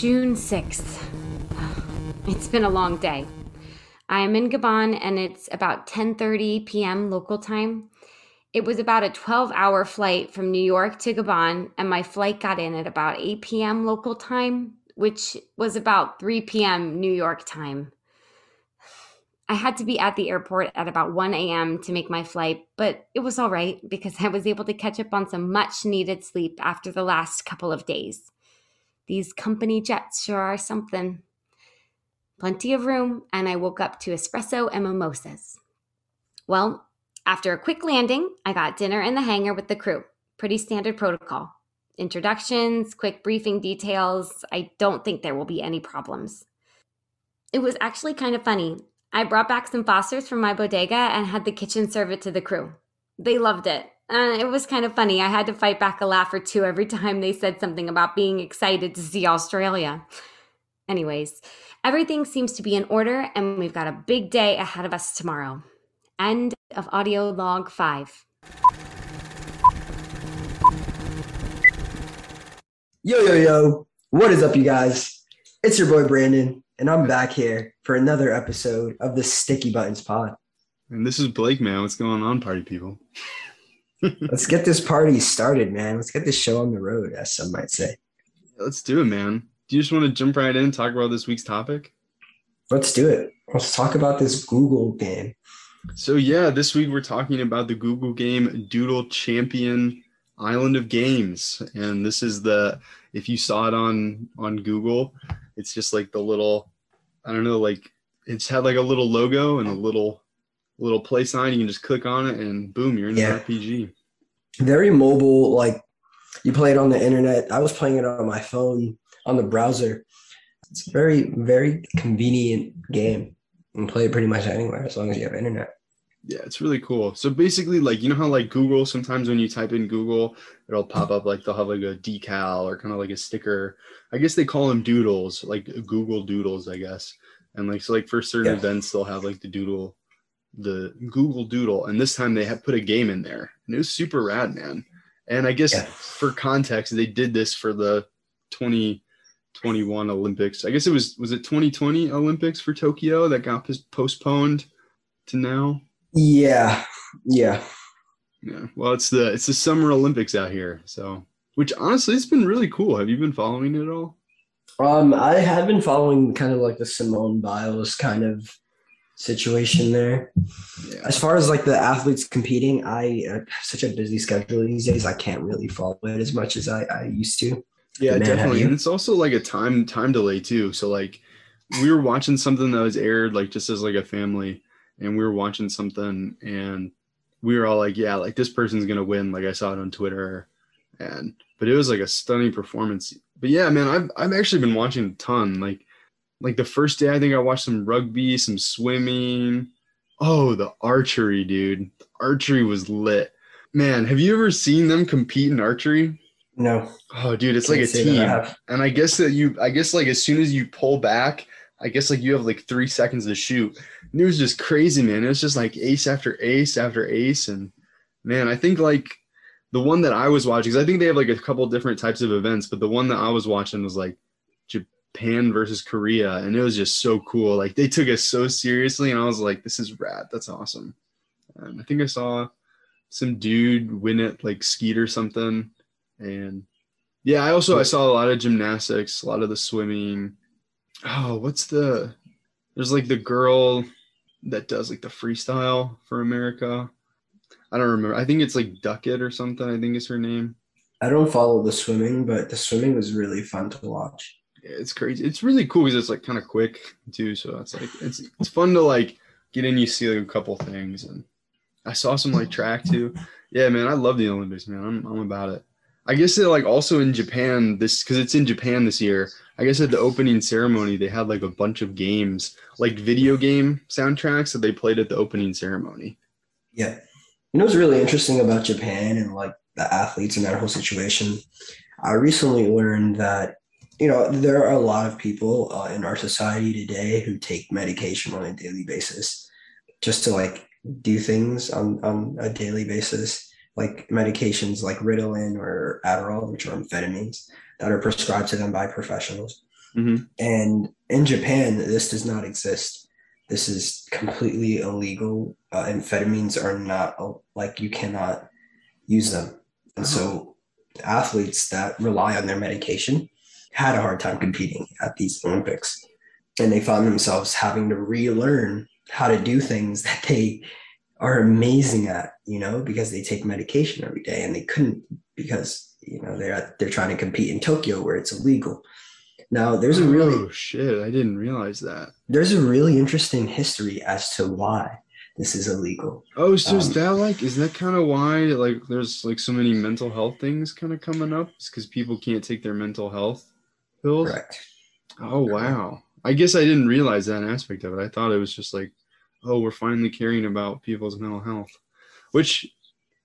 June 6th. It's been a long day. I am in Gabon and it's about 10:30 p.m. local time. It was about a 12-hour flight from New York to Gabon and my flight got in at about 8 p.m. local time, which was about 3 p.m. New York time. I had to be at the airport at about 1 a.m. to make my flight, but it was all right because I was able to catch up on some much needed sleep after the last couple of days. These company jets sure are something. Plenty of room, and I woke up to espresso and mimosas. Well, after a quick landing, I got dinner in the hangar with the crew. Pretty standard protocol. Introductions, quick briefing details. I don't think there will be any problems. It was actually kind of funny. I brought back some Fosters from my bodega and had the kitchen serve it to the crew. They loved it. Uh, it was kind of funny. I had to fight back a laugh or two every time they said something about being excited to see Australia. Anyways, everything seems to be in order, and we've got a big day ahead of us tomorrow. End of audio log 5. Yo, yo, yo. What is up, you guys? It's your boy Brandon, and I'm back here for another episode of the Sticky Buttons Pod. And this is Blake, man. What's going on, party people? Let's get this party started, man. Let's get this show on the road, as some might say. Let's do it, man. Do you just want to jump right in and talk about this week's topic? Let's do it. Let's talk about this Google game. So, yeah, this week we're talking about the Google game Doodle Champion Island of Games. And this is the, if you saw it on on Google, it's just like the little, I don't know, like it's had like a little logo and a little little play sign. You can just click on it and boom, you're in Yeah. an RPG. Very mobile, like you play it on the internet. I was playing it on my phone on the browser. It's a very, very convenient game. You can play it pretty much anywhere as long as you have internet. Yeah, it's really cool. So basically, like you know how like Google sometimes when you type in Google, it'll pop up like they'll have like a decal or kind of like a sticker. I guess they call them doodles, like Google Doodles, I guess. And like so, like for certain Yeah. events, they'll have like the doodle, the Google Doodle, and this time they have put a game in there, and it was super rad, man. And I guess Yeah. for context, they did this for the 2021 Olympics. I guess it was was it 2020 Olympics for Tokyo that got postponed to now. Yeah, yeah. Yeah. Well, it's the it's the Summer Olympics out here, so which honestly it's been really cool. Have you been following it at all? Um, I have been following kind of like the Simone Biles kind of situation there. Yeah. As far as like the athletes competing, I have such a busy schedule these days. I can't really follow it as much as I, I used to. Yeah, Man, definitely. And it's also like a time time delay too. So like we were watching something that was aired like just as like a family and we were watching something and we were all like, yeah, like this person's going to win. Like I saw it on Twitter and but it was like a stunning performance. But yeah, man, I've I've actually been watching a ton. Like like the first day I think I watched some rugby, some swimming. Oh, the archery, dude. The archery was lit. Man, have you ever seen them compete in archery? No, Oh, dude, it's like a can't say that team. And I guess that you, I guess like as soon as you pull back, I guess like you have like three seconds to shoot. And it was just crazy, man. It was just like ace after ace after ace. And man, I think like the one that I was watching, because I think they have like a couple different types of events, but the one that I was watching was like Japan versus Korea. And it was just so cool. Like they took us so seriously. And I was like, this is rad. That's awesome. And I think I saw some dude win it like skeet or something. And yeah, I also I saw a lot of gymnastics, a lot of the swimming. Oh, what's the there's like the girl that does like the freestyle for America. I don't remember. I think it's like Duckett or something. I think is her name. I don't follow the swimming, but the swimming was really fun to watch. Yeah, it's crazy. It's really cool because it's like kind of quick too. So it's like it's it's fun to like get in. You see like a couple things, and I saw some like track too. Yeah, man, I love the Olympics, man. I'm I'm about it. I guess that like also in Japan this because it's in Japan this year. I guess at the opening ceremony they had like a bunch of games, like video game soundtracks that they played at the opening ceremony. Yeah. You know what's really interesting about Japan and like the athletes and that whole situation? I recently learned that, you know, there are a lot of people uh, in our society today who take medication on a daily basis just to like do things on, on a daily basis, like medications like Ritalin or Adderall, which are amphetamines that are prescribed to them by professionals. Mhm. And in Japan, this does not exist. This is completely illegal. Uh, amphetamines are not like you cannot use them. And so athletes that rely on their medication had a hard time competing at these Olympics. And they found themselves having to relearn how to do things that they are amazing at, you know, because they take medication every day and they couldn't because, you know, they're they're trying to compete in Tokyo where it's illegal. Now there's a really oh shit! I didn't realize that. there's a really interesting history as to why this is illegal. Oh, so is Um, that like is that kind of why like there's like so many mental health things kind of coming up? It's because people can't take their mental health pills. Correct. Oh wow! I guess I didn't realize that aspect of it. I thought it was just like, oh, we're finally caring about people's mental health, which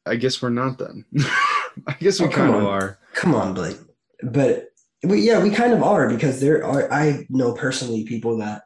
I guess we're not then. I guess we Oh, kind of are. Come on, Blake. But we, yeah, we kind of are because there are I know personally people that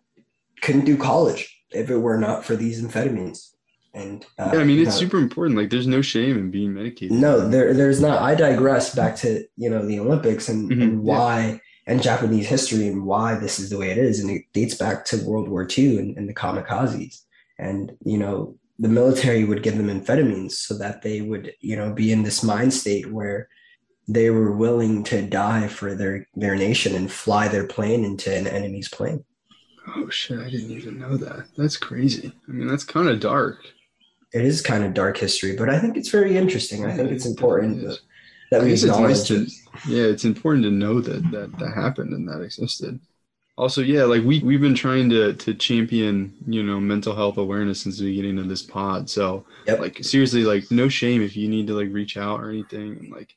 couldn't do college if it were not for these amphetamines. And uh, Yeah, I mean it's no- super important. Like, there's no shame in being medicated. No, there, there's not. I digress back to you know the Olympics and, Mhm, and why and Japanese history and why this is the way it is, and it dates back to World War II and, and the kamikazes. And you know the military would give them amphetamines so that they would you know be in this mind state where they were willing to die for their their nation and fly their plane into an enemy's plane. Oh shit! I didn't even know that. That's crazy. I mean, that's kind of dark. It is kind of dark history, but I think it's very interesting. I think it's important is. That, I we guess it's nice to, yeah, it's important to know that that that happened and that existed. Also, yeah, like we we've been trying to to champion you know mental health awareness since the beginning of this pod. So Yep. like seriously, like no shame if you need to like reach out or anything. And like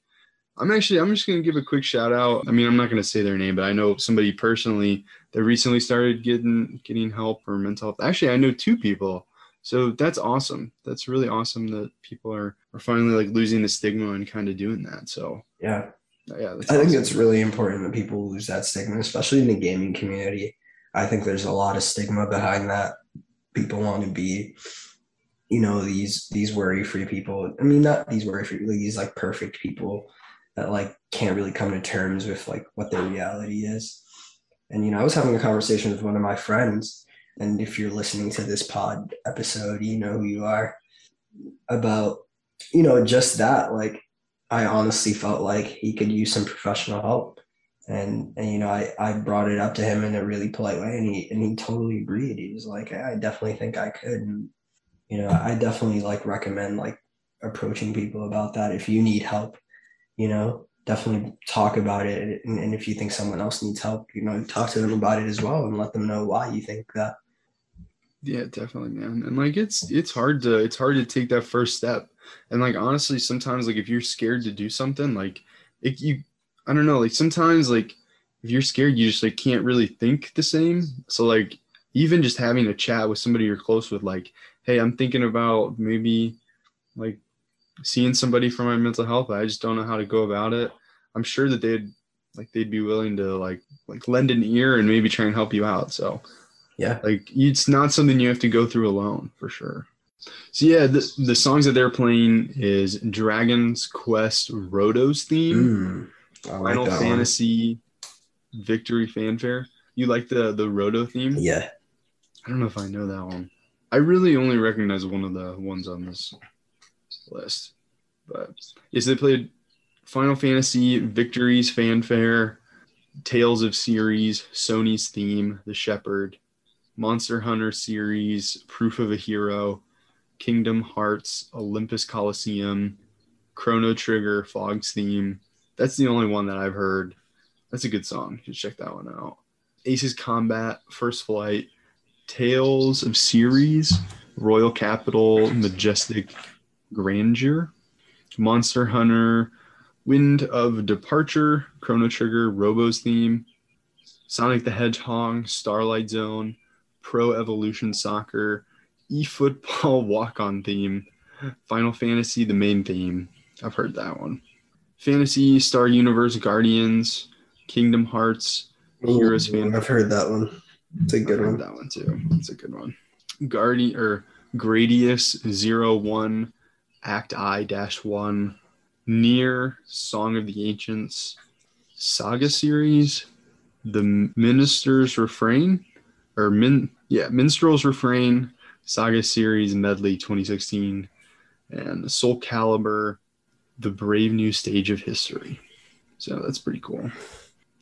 I'm actually I'm just gonna give a quick shout out. I mean, I'm not gonna say their name, but I know somebody personally that recently started getting getting help for mental health. Actually, I know two people. So that's awesome. That's really awesome that people are are finally like losing the stigma and kind of doing that. So Yeah. Uh, yeah, that's I think awesome. it's really important that people lose that stigma, especially in the gaming community. I think there's a lot of stigma behind that. People want to be, you know, these these worry free people. I mean, not these worry free, like these like perfect people that like can't really come to terms with like what their reality is. And you know, I was having a conversation with one of my friends, and if you're listening to this pod episode, you know who you are about, you know, just that. Like, I honestly felt like he could use some professional help. And, and you know, I, I brought it up to him in a really polite way and he and he totally agreed. He was like, I definitely think I could. And, you know, I definitely like recommend like approaching people about that if you need help, you know, definitely talk about it. And, and if you think someone else needs help, you know, talk to them about it as well and let them know why you think that. Yeah, definitely, man. And like it's it's hard to it's hard to take that first step. And like honestly, sometimes like if you're scared to do something, like it you I don't know, like sometimes like if you're scared, you just like can't really think the same. So like even just having a chat with somebody you're close with, like, hey, I'm thinking about maybe like seeing somebody for my mental health. I just don't know how to go about it. I'm sure that they'd like they'd be willing to like like lend an ear and maybe try and help you out. So Yeah. like it's not something you have to go through alone for sure. So yeah, the, the songs that they're playing is Dragon's Quest Roto's theme, Mm, like Final that one. Fantasy Victory Fanfare. You like the the Roto theme? Yeah. I don't know if I know that one. I really only recognize one of the ones on this list. But yes, they played Final Fantasy Victories Fanfare, Tales of Series, Sorey's theme, The Shepherd, Monster Hunter series, Proof of a Hero, Kingdom Hearts, Olympus Coliseum, Chrono Trigger, Frog's theme. That's the only one that I've heard. That's a good song. You should check that one out. Aces Combat, First Flight, Tales of Series, Royal Capital, Majestic Grandeur, Monster Hunter, Wind of Departure, Chrono Trigger, Robo's theme, Sonic the Hedgehog, Starlight Zone, Pro Evolution Soccer, eFootball Walk On theme, Final Fantasy, the main theme. I've heard that one. Phantasy, Star Universe, Guardians, Kingdom Hearts, Heroes fan. I've heard that one. It's a I've good heard one. that one too. It's a good one. Guardian or Gradius Zero One, Act I Dash One, NieR Song of the Ancients, Saga series, the Minister's Refrain, or Min, yeah, Minstrel's Refrain Saga Series Medley 2016, and Soulcalibur the Brave New Stage of History. So that's pretty cool.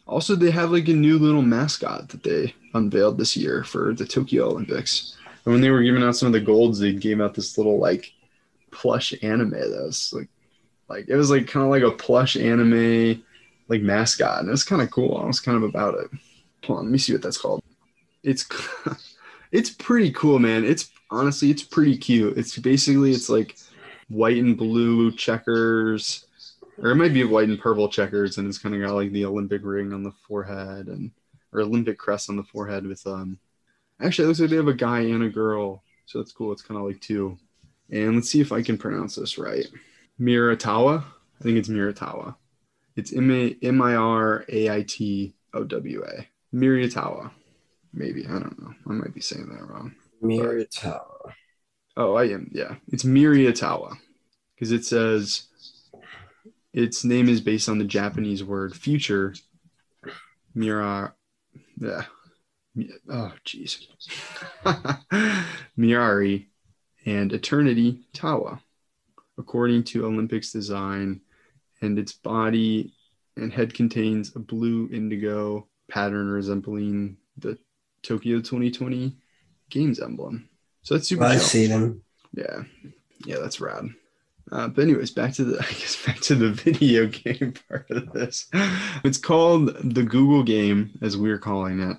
Also, they have like a new little mascot that they unveiled this year for the Tokyo Olympics. And when they were giving out some of the golds, they gave out this little like plush anime that was like, like it was like kind of like a plush anime like mascot, and it was kind of cool. I was kind of about it. Hold on, let me see what that's called. It's it's pretty cool, man. It's honestly it's pretty cute. It's basically it's like white and blue checkers, or it might be white and purple checkers, and it's kind of got like the Olympic ring on the forehead and or Olympic crest on the forehead with um. Actually, it looks like they have a guy and a girl, so that's cool. It's kind of like two. And let's see if I can pronounce this right. Miratawa. I think it's Miratawa. It's M I R A I T O W A. Miratawa. Maybe. I don't know. I might be saying that wrong. Miratawa. Oh, I am. Yeah. It's Miratawa. Because it says its name is based on the Japanese word future. Mira. Yeah. Oh, jeez. Mirari and Eternity Tawa, according to Olympics design, and its body and head contains a blue indigo pattern resembling the Tokyo 2020 Games emblem. So that's super. Cool. I chill. see them. Yeah, yeah, that's rad. Uh, but anyways, back to the I guess back to the video game part of this. It's called the Google game, as we're calling it,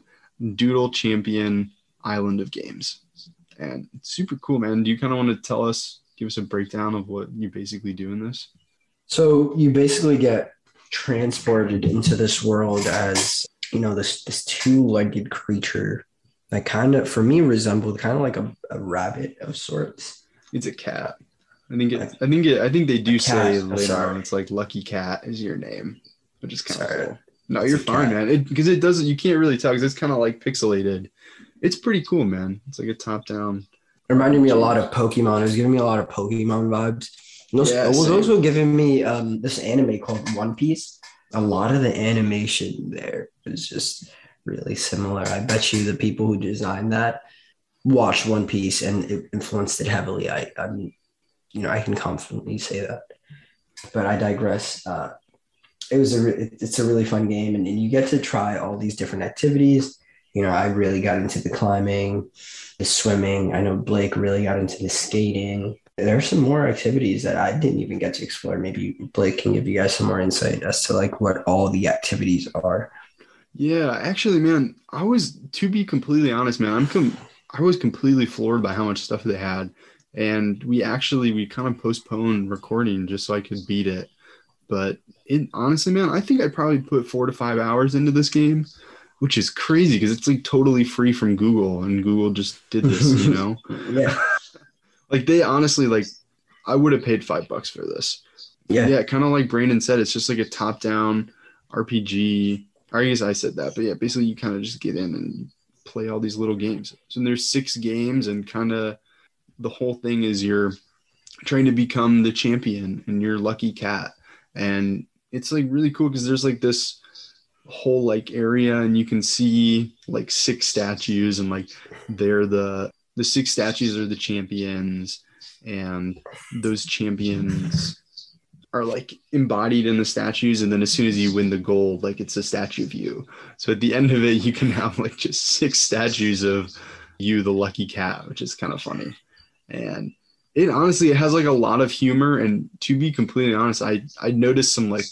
Doodle Champion Island of Games, and it's super cool, man. Do you kind of want to tell us, give us a breakdown of what you basically do in this? So you basically get transported into this world as you know this this two-legged creature that kind of for me resembled kind of like a, a rabbit of sorts. It's a cat. I think it. I think it. I think they do say later on. It's like Lucky Cat is your name, which is kind of cool. No, It's you're fine, cat. man. Because it, doesn't. You can't really tell because it's kind of like pixelated. It's pretty cool, man. It's like a top-down. It reminded me a lot of Pokemon. It was giving me a lot of Pokemon vibes. And also- Yeah, it was also giving me um, this anime called One Piece. A lot of the animation there is just really similar. I bet you the people who designed that watched One Piece and it influenced it heavily. I, I'm, you know, I can confidently say that. But I digress. Uh, it was a re- it's a really fun game, and, and you get to try all these different activities. You know, I really got into the climbing, the swimming. I know Blake really got into the skating. There are some more activities that I didn't even get to explore. Maybe Blake can give you guys some more insight as to like what all the activities are. Yeah, actually, man, I was to be completely honest, man. I'm com- I was completely floored by how much stuff they had, and we actually we kind of postponed recording just so I could beat it. But it honestly, man, I think I probably put four to five hours into this game, which is crazy because it's like totally free from Google, and Google just did this, you know. Yeah, like they honestly like, I would have paid five bucks for this. yeah, Yeah, kind of like Brandon said, it's just like a top-down RPG. I guess I said that, but yeah, basically you kind of just get in and play all these little games. So there's six games, and kind of the whole thing is you're trying to become the champion, and you're lucky cat, and it's like really cool because there's like this whole like area, and you can see like six statues, and like they're the the six statues are the champions, and those champions are like embodied in the statues and then as soon as you win the gold like it's a statue of you. So at the end of it you can have like just six statues of you the lucky cat which is kind of funny. And it honestly it has like a lot of humor and to be completely honest i i noticed some like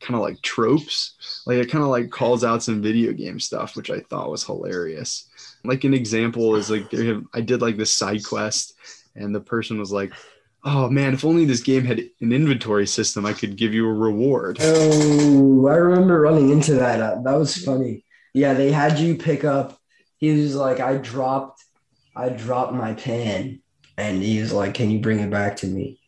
kind of like tropes. Like it kind of like calls out some video game stuff which i thought was hilarious like an example is like have i did like this side quest and the person was like oh man, if only this game had an inventory system, I could give you a reward. Oh, I remember running into that. Uh, that was funny. Yeah, they had you pick up. He was like, I dropped, I dropped my pen, and he was like, "Can you bring it back to me?"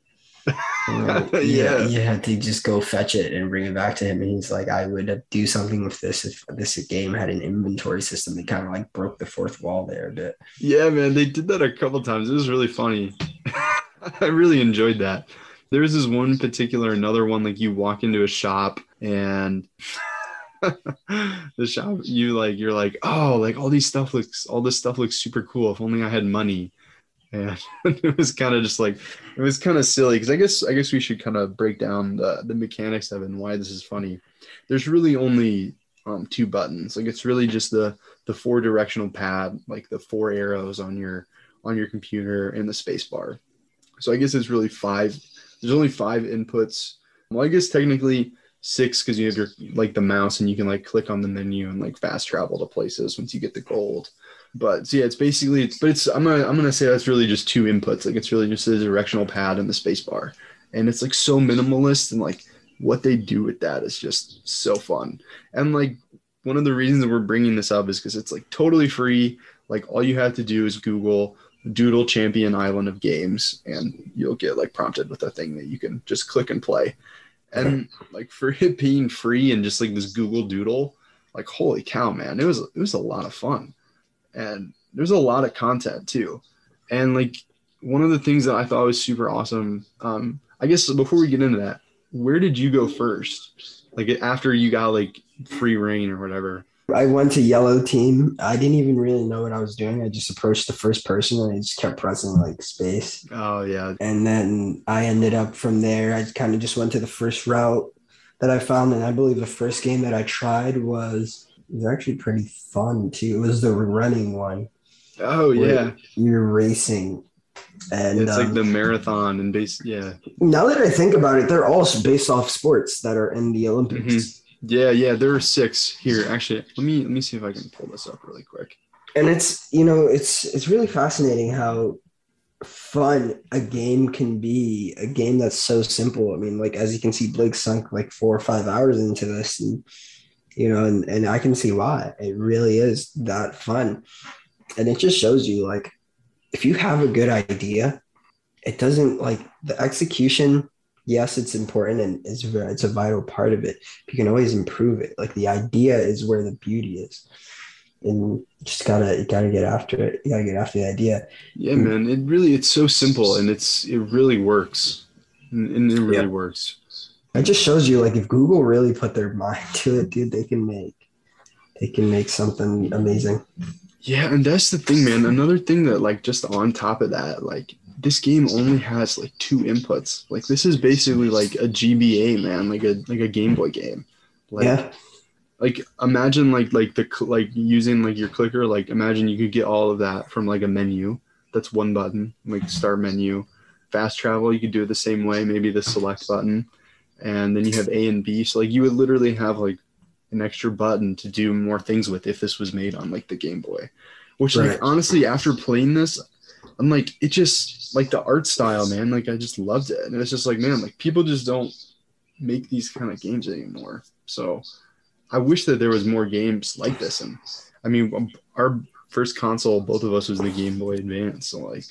Then, Yeah. you had to just go fetch it and bring it back to him. And he's like, "I would do something with this if this game had an inventory system." They kind of like broke the fourth wall there a bit. Yeah, man, they did that a couple times. It was really funny. I really enjoyed that. There was this one particular, another one, like you walk into a shop and the shop you like you're like oh like all these stuff looks all this stuff looks super cool if only i had money and it was kind of just like it was kind of silly because i guess i guess we should kind of break down the, the mechanics of it and why this is funny. There's really only um, two buttons. Like it's really just the the four directional pad like the four arrows on your on your computer and the space bar. So i guess it's really five there's only five inputs. Well i guess technically six because you have your like the mouse and you can like click on the menu and like fast travel to places once you get the gold but so yeah it's basically it's but it's i'm gonna i'm gonna say that's really just two inputs. Like it's really just a directional pad and the space bar. And it's like so minimalist and like what they do with that is just so fun. And like one of the reasons that we're bringing this up is because it's like totally free. Like all you have to do is google doodle champion island of games and you'll get like prompted with a thing that you can just click and play. And like for it being free and just like this Google Doodle, like holy cow, man, it was it was a lot of fun, and there's a lot of content too, and like one of the things that I thought was super awesome. Um, I guess before we get into that, where did you go first? Like after you got like free reign or whatever. I went to yellow team. I didn't even really know what I was doing. I just approached the first person and I just kept pressing like space. Oh yeah. And then I ended up from there. I kind of just went to the first route that I found. And I believe the first game that I tried was was actually pretty fun too. It was the running one. Oh yeah. You're racing. And it's like um, the marathon and base yeah. now that I think about it, they're all based off sports that are in the Olympics. Mhm. Yeah, yeah, there are six here. Actually, let me let me see if I can pull this up really quick. and it's you know it's it's really fascinating how fun a game can be a game that's so simple i mean like as you can see blake sunk like four or five hours into this and you know and, and i can see why. It really is that fun. And it just shows you like if you have a good idea it doesn't like the execution yes it's important and it's it's a vital part of it. You can always improve it. Like the idea is where the beauty is. And you just gotta you gotta get after it. You gotta get after the idea. Yeah, man, it really it's so simple and it's it really works. And and it really Yeah. works. It just shows you like if google really put their mind to it dude they can make they can make something amazing Yeah, and that's the thing, man. Another thing that like just on top of that, like this game only has like two inputs. Like this is basically like a GBA, man, like a like a Game Boy game. Like yeah like imagine like like the like using like your clicker like imagine you could get all of that from like a menu that's one button like start menu fast travel you could do it the same way maybe the select button and then you have a and b so like you would literally have like an extra button to do more things with if this was made on like the game boy which Right. like honestly after playing this i'm like it just like the art style man like i just loved it and it's just like man like people just don't make these kind of games anymore so I wish that there was more games like this. And I mean, um, our first console, both of us, was the Game Boy Advance. So like,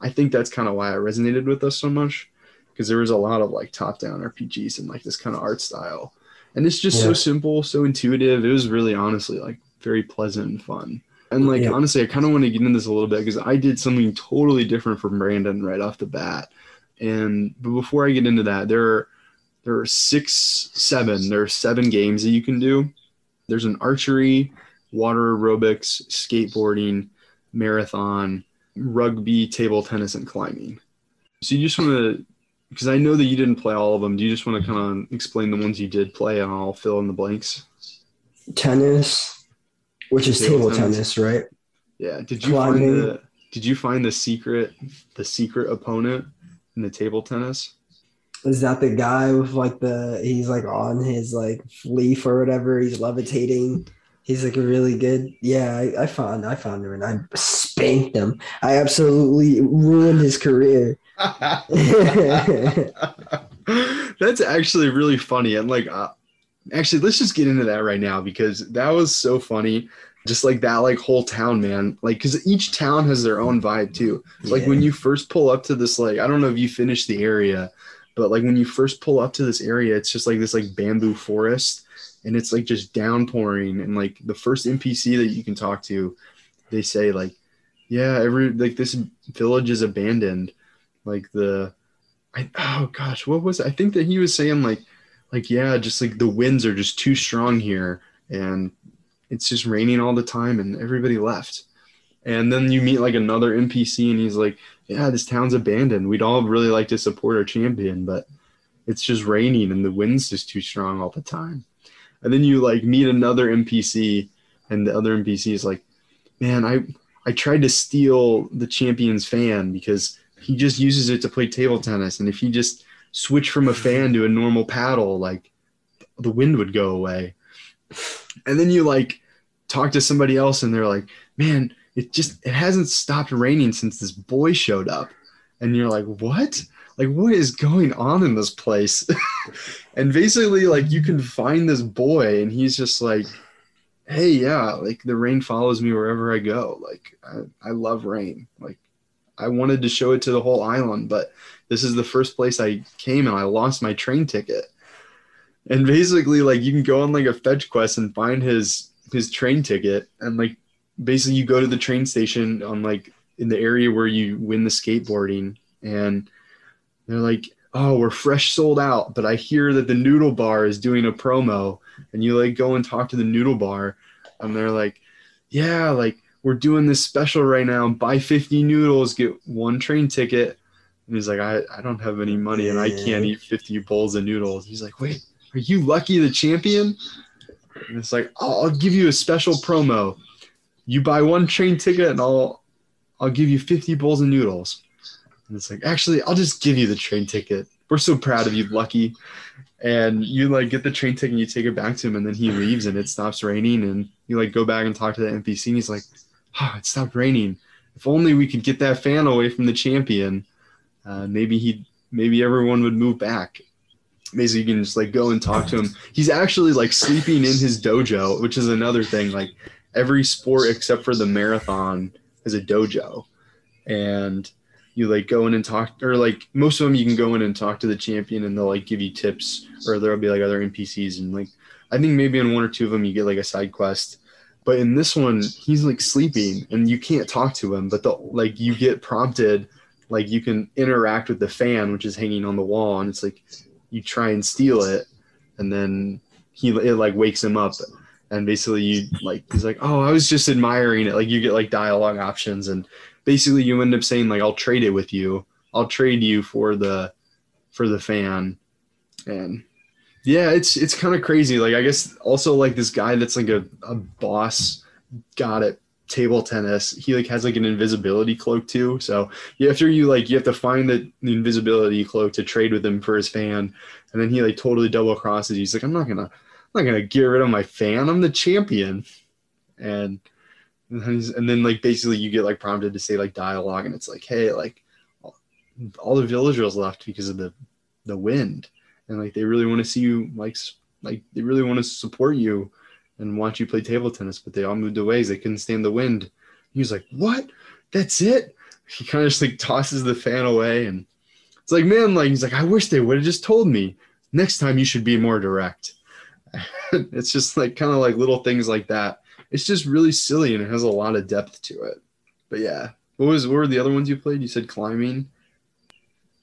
I think that's kind of why it resonated with us so much because there was a lot of like top-down RPGs and like this kind of art style, and it's just so simple, so intuitive. It was really honestly like very pleasant and fun. And like Yeah. honestly, I kind of want to get into this a little bit because I did something totally different from Brandon right off the bat. And but before I get into that, there are there are six, seven. There are seven games that you can do. There's an archery, water aerobics, skateboarding, marathon, rugby, table tennis, and climbing. So you just want to, because I know that you didn't play all of them. Do you just want to kind of explain the ones you did play, and I'll fill in the blanks? tennis which is Table table, tennis. tennis. right Yeah. Did you Climbing. find the Did you find the secret the secret opponent in the table tennis? is that the guy with like the he's like on his like leaf or whatever he's levitating he's like really good yeah I, I found i found him and i spanked him i absolutely ruined his career That's actually really funny. And like, uh, actually, let's just get into that right now because that was so funny. Just like that, like whole town, man. Like, because each town has their own vibe too. Like when you first pull up to this, like I don't know if you finished the area, but like when you first pull up to this area, it's just like this like bamboo forest, and it's like just downpouring. And like the first NPC that you can talk to, they say like, yeah, every like this village is abandoned. Like the, I oh gosh, what was it? I think that he was saying like, like yeah, just like the winds are just too strong here, and it's just raining all the time, and everybody left. And then you meet like another NPC, and he's like, "Yeah, this town's abandoned. We'd all really like to support our champion, but it's just raining and the wind's just too strong all the time." And then you like meet another NPC, and the other NPC is like, "Man, I I tried to steal the champion's fan because he just uses it to play table tennis, and if he just switched from a mm-hmm. fan to a normal paddle, like the wind would go away." And then you like talk to somebody else, and they're like, "Man." It just it hasn't stopped raining since this boy showed up. And you're like, what? Like, what is going on in this place? and basically, like, you can find this boy, and he's just like, hey, yeah, like the rain follows me wherever I go. Like, I, I love rain. Like, I wanted to show it to the whole island, but this is the first place I came and I lost my train ticket. And basically, like, you can go on like a fetch quest and find his his train ticket. And like basically you go to the train station on like in the area where you win the skateboarding. And they're like oh we're fresh sold out but i hear that the noodle bar is doing a promo. And you like go and talk to the noodle bar. And they're like yeah like we're doing this special right now buy 50 noodles get one train ticket and he's like i, I don't have any money and i can't eat 50 bowls of noodles he's like wait are you lucky the champion and it's like oh, i'll give you a special promo you buy one train ticket and I'll I'll give you 50 bowls of noodles. And it's like, actually, I'll just give you the train ticket. We're so proud of you, Lucky. And you like get the train ticket and you take it back to him, and then he leaves and it stops raining. And you like go back and talk to the NPC, and he's like, oh, it stopped raining. If only we could get that fan away from the champion. Uh, maybe he, maybe everyone would move back. Basically, you can just like go and talk to him. He's actually like sleeping in his dojo, which is another thing. Like every sport except for the marathon has a dojo and you like go in and talk or like most of them you can go in and talk to the champion and they'll like give you tips or there'll be like other npcs and like i think maybe in one or two of them you get like a side quest but in this one he's like sleeping and you can't talk to him but the like you get prompted like you can interact with the fan which is hanging on the wall and it's like you try and steal it and then he it like wakes him up and basically you like he's like oh i was just admiring it. Like you get like dialogue options and basically you end up saying like i'll trade it with you. I'll trade you for the for the fan. And yeah it's it's kind of crazy. Like i guess also like this guy that's like a, a boss got it table tennis. He like has like an invisibility cloak too. So after you like you have to find the, the invisibility cloak to trade with him for his fan. And then he like totally double crosses. He's like i'm not gonna I'm not gonna get rid of my fan. I'm the champion. And and then like basically you get like prompted to say like dialogue. And it's like hey like all the villagers left because of the the wind and like they really want to see you like like they really want to support you and want you play table tennis but they all moved away they couldn't stand the wind he was like what that's it he kind of just like tosses the fan away and it's like man like he's like i wish they would have just told me next time you should be more direct it's just like kind of like little things like that. It's just really silly and it has a lot of depth to it. But yeah, what was what were the other ones you played? You said climbing.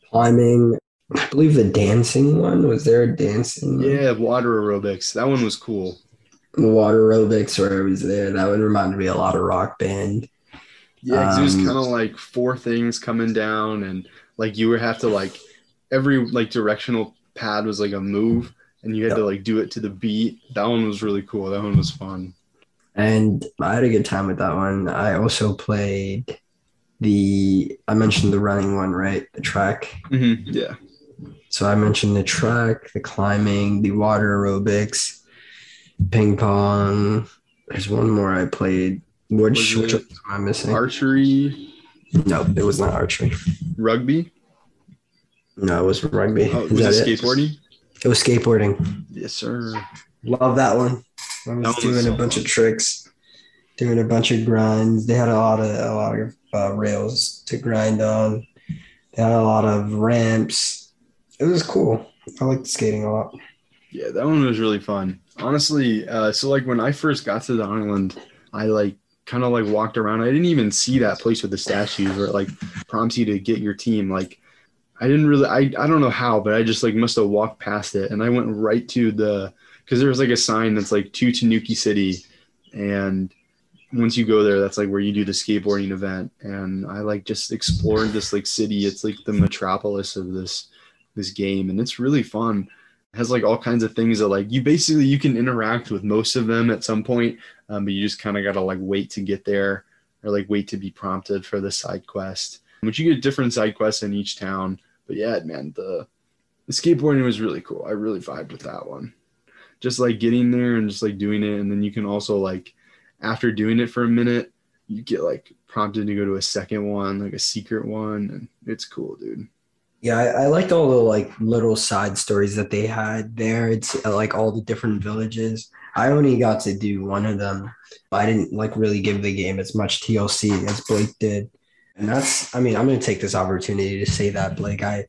Climbing. I believe the dancing one was there a dancing. One? Yeah, water aerobics. That one was cool. Water aerobics where I was there. That one reminded me a lot of Rock Band. Yeah, um, it was kind of like four things coming down, and like you would have to like every like directional pad was like a move and you had yep. to like do it to the beat. That one was really cool. That one was fun. And I had a good time with that one. I also played the I mentioned the running one, right? The track. Mm-hmm. Yeah. So I mentioned the track, the climbing, the water aerobics, ping pong. There's one more I played. Which, which am I missing? Archery. No, it was not archery. Rugby. No, it was rugby. Oh, was it skateboarding? It was skateboarding. Yes, sir. Love that one. I was doing so a bunch fun. of tricks, doing a bunch of grinds. They had a lot of a lot of uh, rails to grind on. They had a lot of ramps. It was cool. I liked skating a lot. Yeah, that one was really fun. Honestly, uh, so like when I first got to the island, I like kind of like walked around. I didn't even see that place with the statues where it like prompts you to get your team. Like I didn't really I, I don't know how, but I just like must have walked past it and I went right to the because there was like a sign that's like to Tanuki City, and once you go there, that's like where you do the skateboarding event. And I like just explored this like city. It's like the metropolis of this this game, and it's really fun. It has like all kinds of things that like you basically you can interact with most of them at some point, um, but you just kind of gotta like wait to get there or like wait to be prompted for the side quest. Which you get different side quests in each town. But yeah, man, the the skateboarding was really cool. I really vibed with that one. Just like getting there and just like doing it, and then you can also like after doing it for a minute, you get like prompted to go to a second one, like a secret one, and it's cool, dude. Yeah, I, I liked all the like little side stories that they had there. It's uh, like all the different villages. I only got to do one of them. I didn't like really give the game as much TLC as Blake did. And that's, I mean, I'm to take this opportunity to say that, Blake. I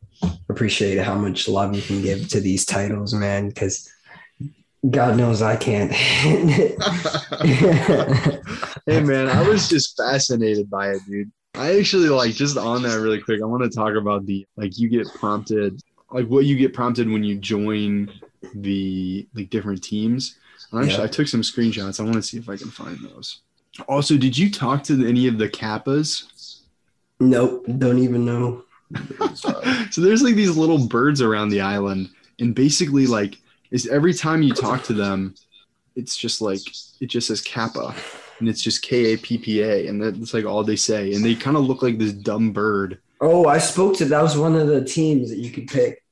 appreciate how much love you can give to these titles, man, because God knows I can't. hey, man, I was just fascinated by it, dude. I actually like just on that really quick. I want to talk about the like you get prompted, like what you get prompted when you join the like different teams. Actually, Yeah. I took some screenshots. I want to see if I can find those. Also, did you talk to any of the kappas? nope, don't even know. so there's like these little birds around the island, and basically like is every time you talk to them, it's just like it just says kappa, and it's just K A P P A, and that's like all they say, and they kind of look like this dumb bird. Oh, I spoke to that was one of the teams that you could pick.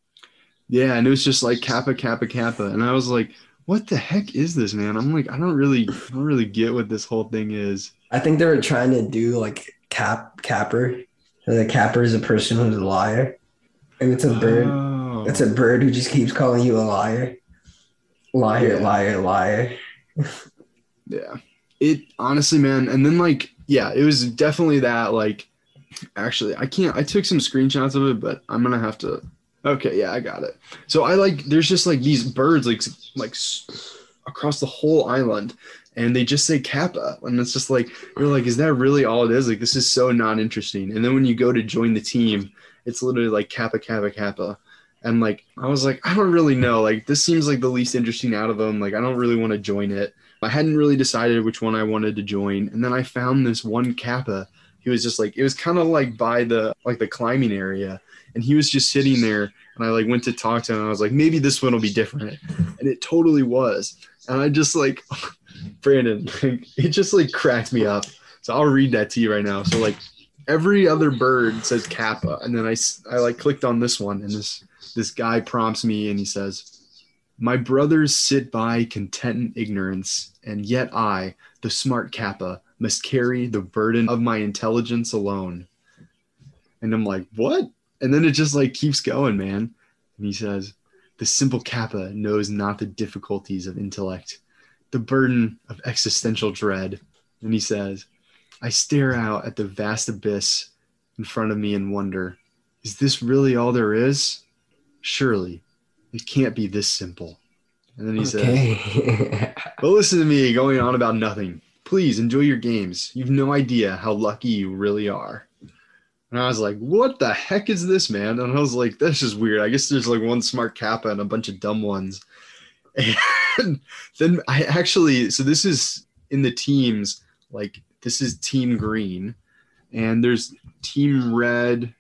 Yeah, and it was just like kappa kappa kappa, and I was like, what the heck is this, man? I'm like, I don't really, I don't really get what this whole thing is. I think they were trying to do like cap capper. The capper is a person who's a liar, and it's a bird. Oh. It's a bird who just keeps calling you a liar, liar, Yeah. liar, liar. Yeah. It honestly, man, and then like, yeah, it was definitely that. Like, actually, I can't. I took some screenshots of it, but I'm gonna have to. Okay, yeah, I got it. So I like. There's just like these birds, like like across the whole island, and they just say kappa, and it's just like you're like, is that really all it is? Like, this is so not interesting. And then when you go to join the team, it's literally like kappa kappa kappa. And like I was like, I don't really know. Like this seems like the least interesting out of them. Like I don't really want to join it. I hadn't really decided which one I wanted to join, and then I found this one Kappa. He was just like it was kind of like by the like the climbing area, and he was just sitting there. And I like went to talk to him. I was like, maybe this one will be different, and it totally was. And I just like Brandon, like, it just like cracked me up. So I'll read that to you right now. So like every other bird says Kappa, and then I, I like clicked on this one, and this this guy prompts me, and he says. My brothers sit by content in ignorance, and yet I, the smart Kappa, must carry the burden of my intelligence alone. And I'm like, what? And then it just like keeps going, man. And he says, the simple Kappa knows not the difficulties of intellect, the burden of existential dread. And he says, I stare out at the vast abyss in front of me and wonder, is this really all there is? Surely it can't be this simple. And then he says, Okay. But listen to me going on about nothing. Please enjoy your games. You've no idea how lucky you really are. And I was like, what the heck is this, man? And I was like, This is weird. I guess there's like one smart kappa and a bunch of dumb ones. And then I actually, so this is in the teams, like this is team green and there's team red.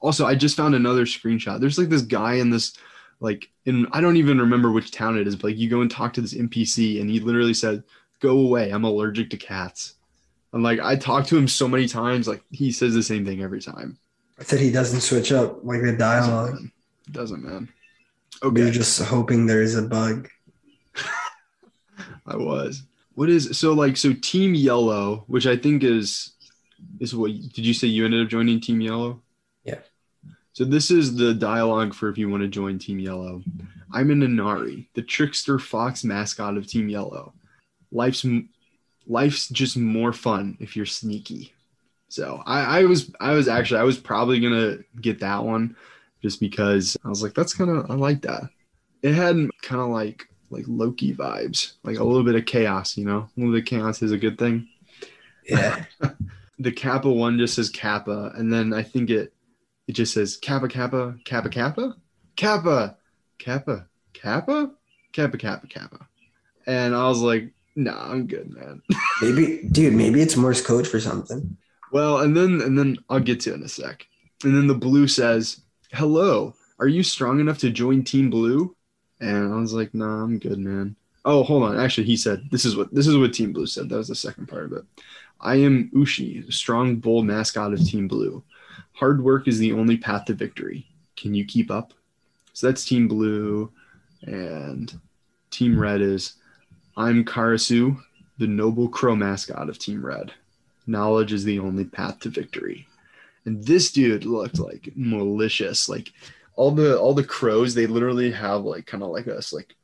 Also, I just found another screenshot. There's like this guy in this like and I don't even remember which town it is, but like you go and talk to this NPC and he literally said, "Go away, I'm allergic to cats." And like I talked to him so many times, like he says the same thing every time. I said he doesn't switch up like the Doesn't, dialogue. man. Doesn't man. We're Okay, just hoping there's a bug. I was. What is so like so Team Yellow, which I think is is what did you say you ended up joining Team Yellow? Yeah. So this is the dialogue for if you want to join Team Yellow. I'm an Inari, the trickster fox mascot of Team Yellow. Life's life's just more fun if you're sneaky. So I, I was I was actually I was probably gonna get that one just because I was like that's kind of I like that. It had kind of like like Loki vibes, like a little bit of chaos. You know, a little bit of chaos is a good thing Yeah. the Kappa one just says Kappa, and then I think it it just says Kappa Kappa Kappa Kappa Kappa Kappa Kappa. Kappa Kappa Kappa. And I was like, nah, I'm good, man. Maybe, dude, maybe it's Morse code for something. well, and then and then I'll get to it in a sec. And then the blue says, Hello, are you strong enough to join Team Blue? And I was like, nah, I'm good, man. Oh, hold on. Actually, he said this is what this is what Team Blue said. That was the second part of it. I am Ushi, strong bull mascot of Team Blue. Hard work is the only path to victory. Can you keep up? So that's Team Blue, and Team Red is I'm Karasu, the noble crow mascot of Team Red. Knowledge is the only path to victory. And this dude looked like malicious. Like all the all the crows, they literally have like kind of like us like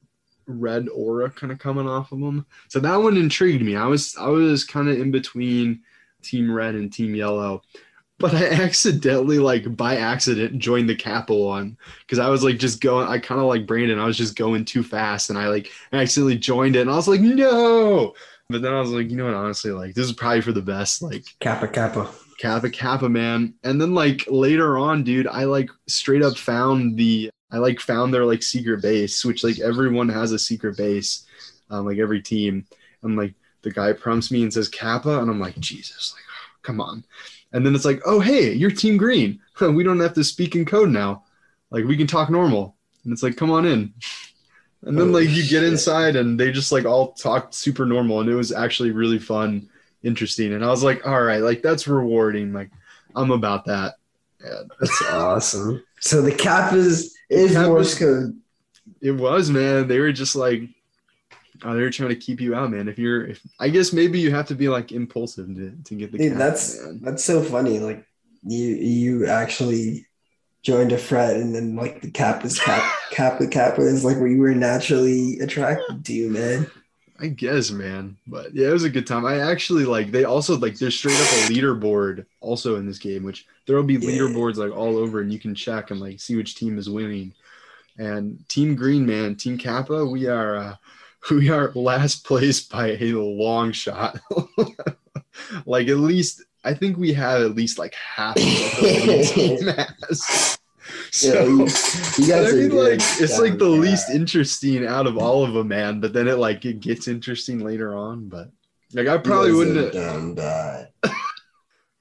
red aura kind of coming off of them. So that one intrigued me. I was I was kind of in between Team Red and Team Yellow, but I accidentally like by accident joined the Kappa one because I was like just going. I kind of like Brandon. I was just going too fast, and I like accidentally joined it, and I was like no. But then I was like, you know what? Honestly, like this is probably for the best. Like Kappa Kappa. Kappa Kappa man. And then like later on, dude, I like straight up found the I like found their like secret base, which like everyone has a secret base, um, like every team. And like the guy prompts me and says Kappa, and I'm like, Jesus, like come on. And then it's like, oh hey, you're Team Green. we don't have to speak in code now. Like we can talk normal. And it's like, come on in. And then Oh, like you get inside and they just like all talked super normal and it was actually really fun, interesting. And I was like, all right, like that's rewarding. Like I'm about that. And That's awesome. So the cap is is Morse code. it was, man. They were just like oh, they're trying to keep you out, man. If you're if I guess maybe you have to be like impulsive to, to get the Dude, that's man. that's so funny. Like you you actually joined a fret and then like the Kappa's cap Kappa Kappa is like where you were naturally attracted to, man. I guess, man. But yeah, it was a good time. I actually like they also like there's straight up a leaderboard also in this game, which there'll be Yeah. leaderboards like all over and you can check and like see which team is winning. And Team Green, man, Team Kappa, we are uh we are last place by a long shot. like at least I think we have at least like half of the team has. So, Yeah, you, you guys I mean, like it's like the Yeah. least interesting out of all of them, man. But then it like it gets interesting later on. But like I probably wouldn't. Have,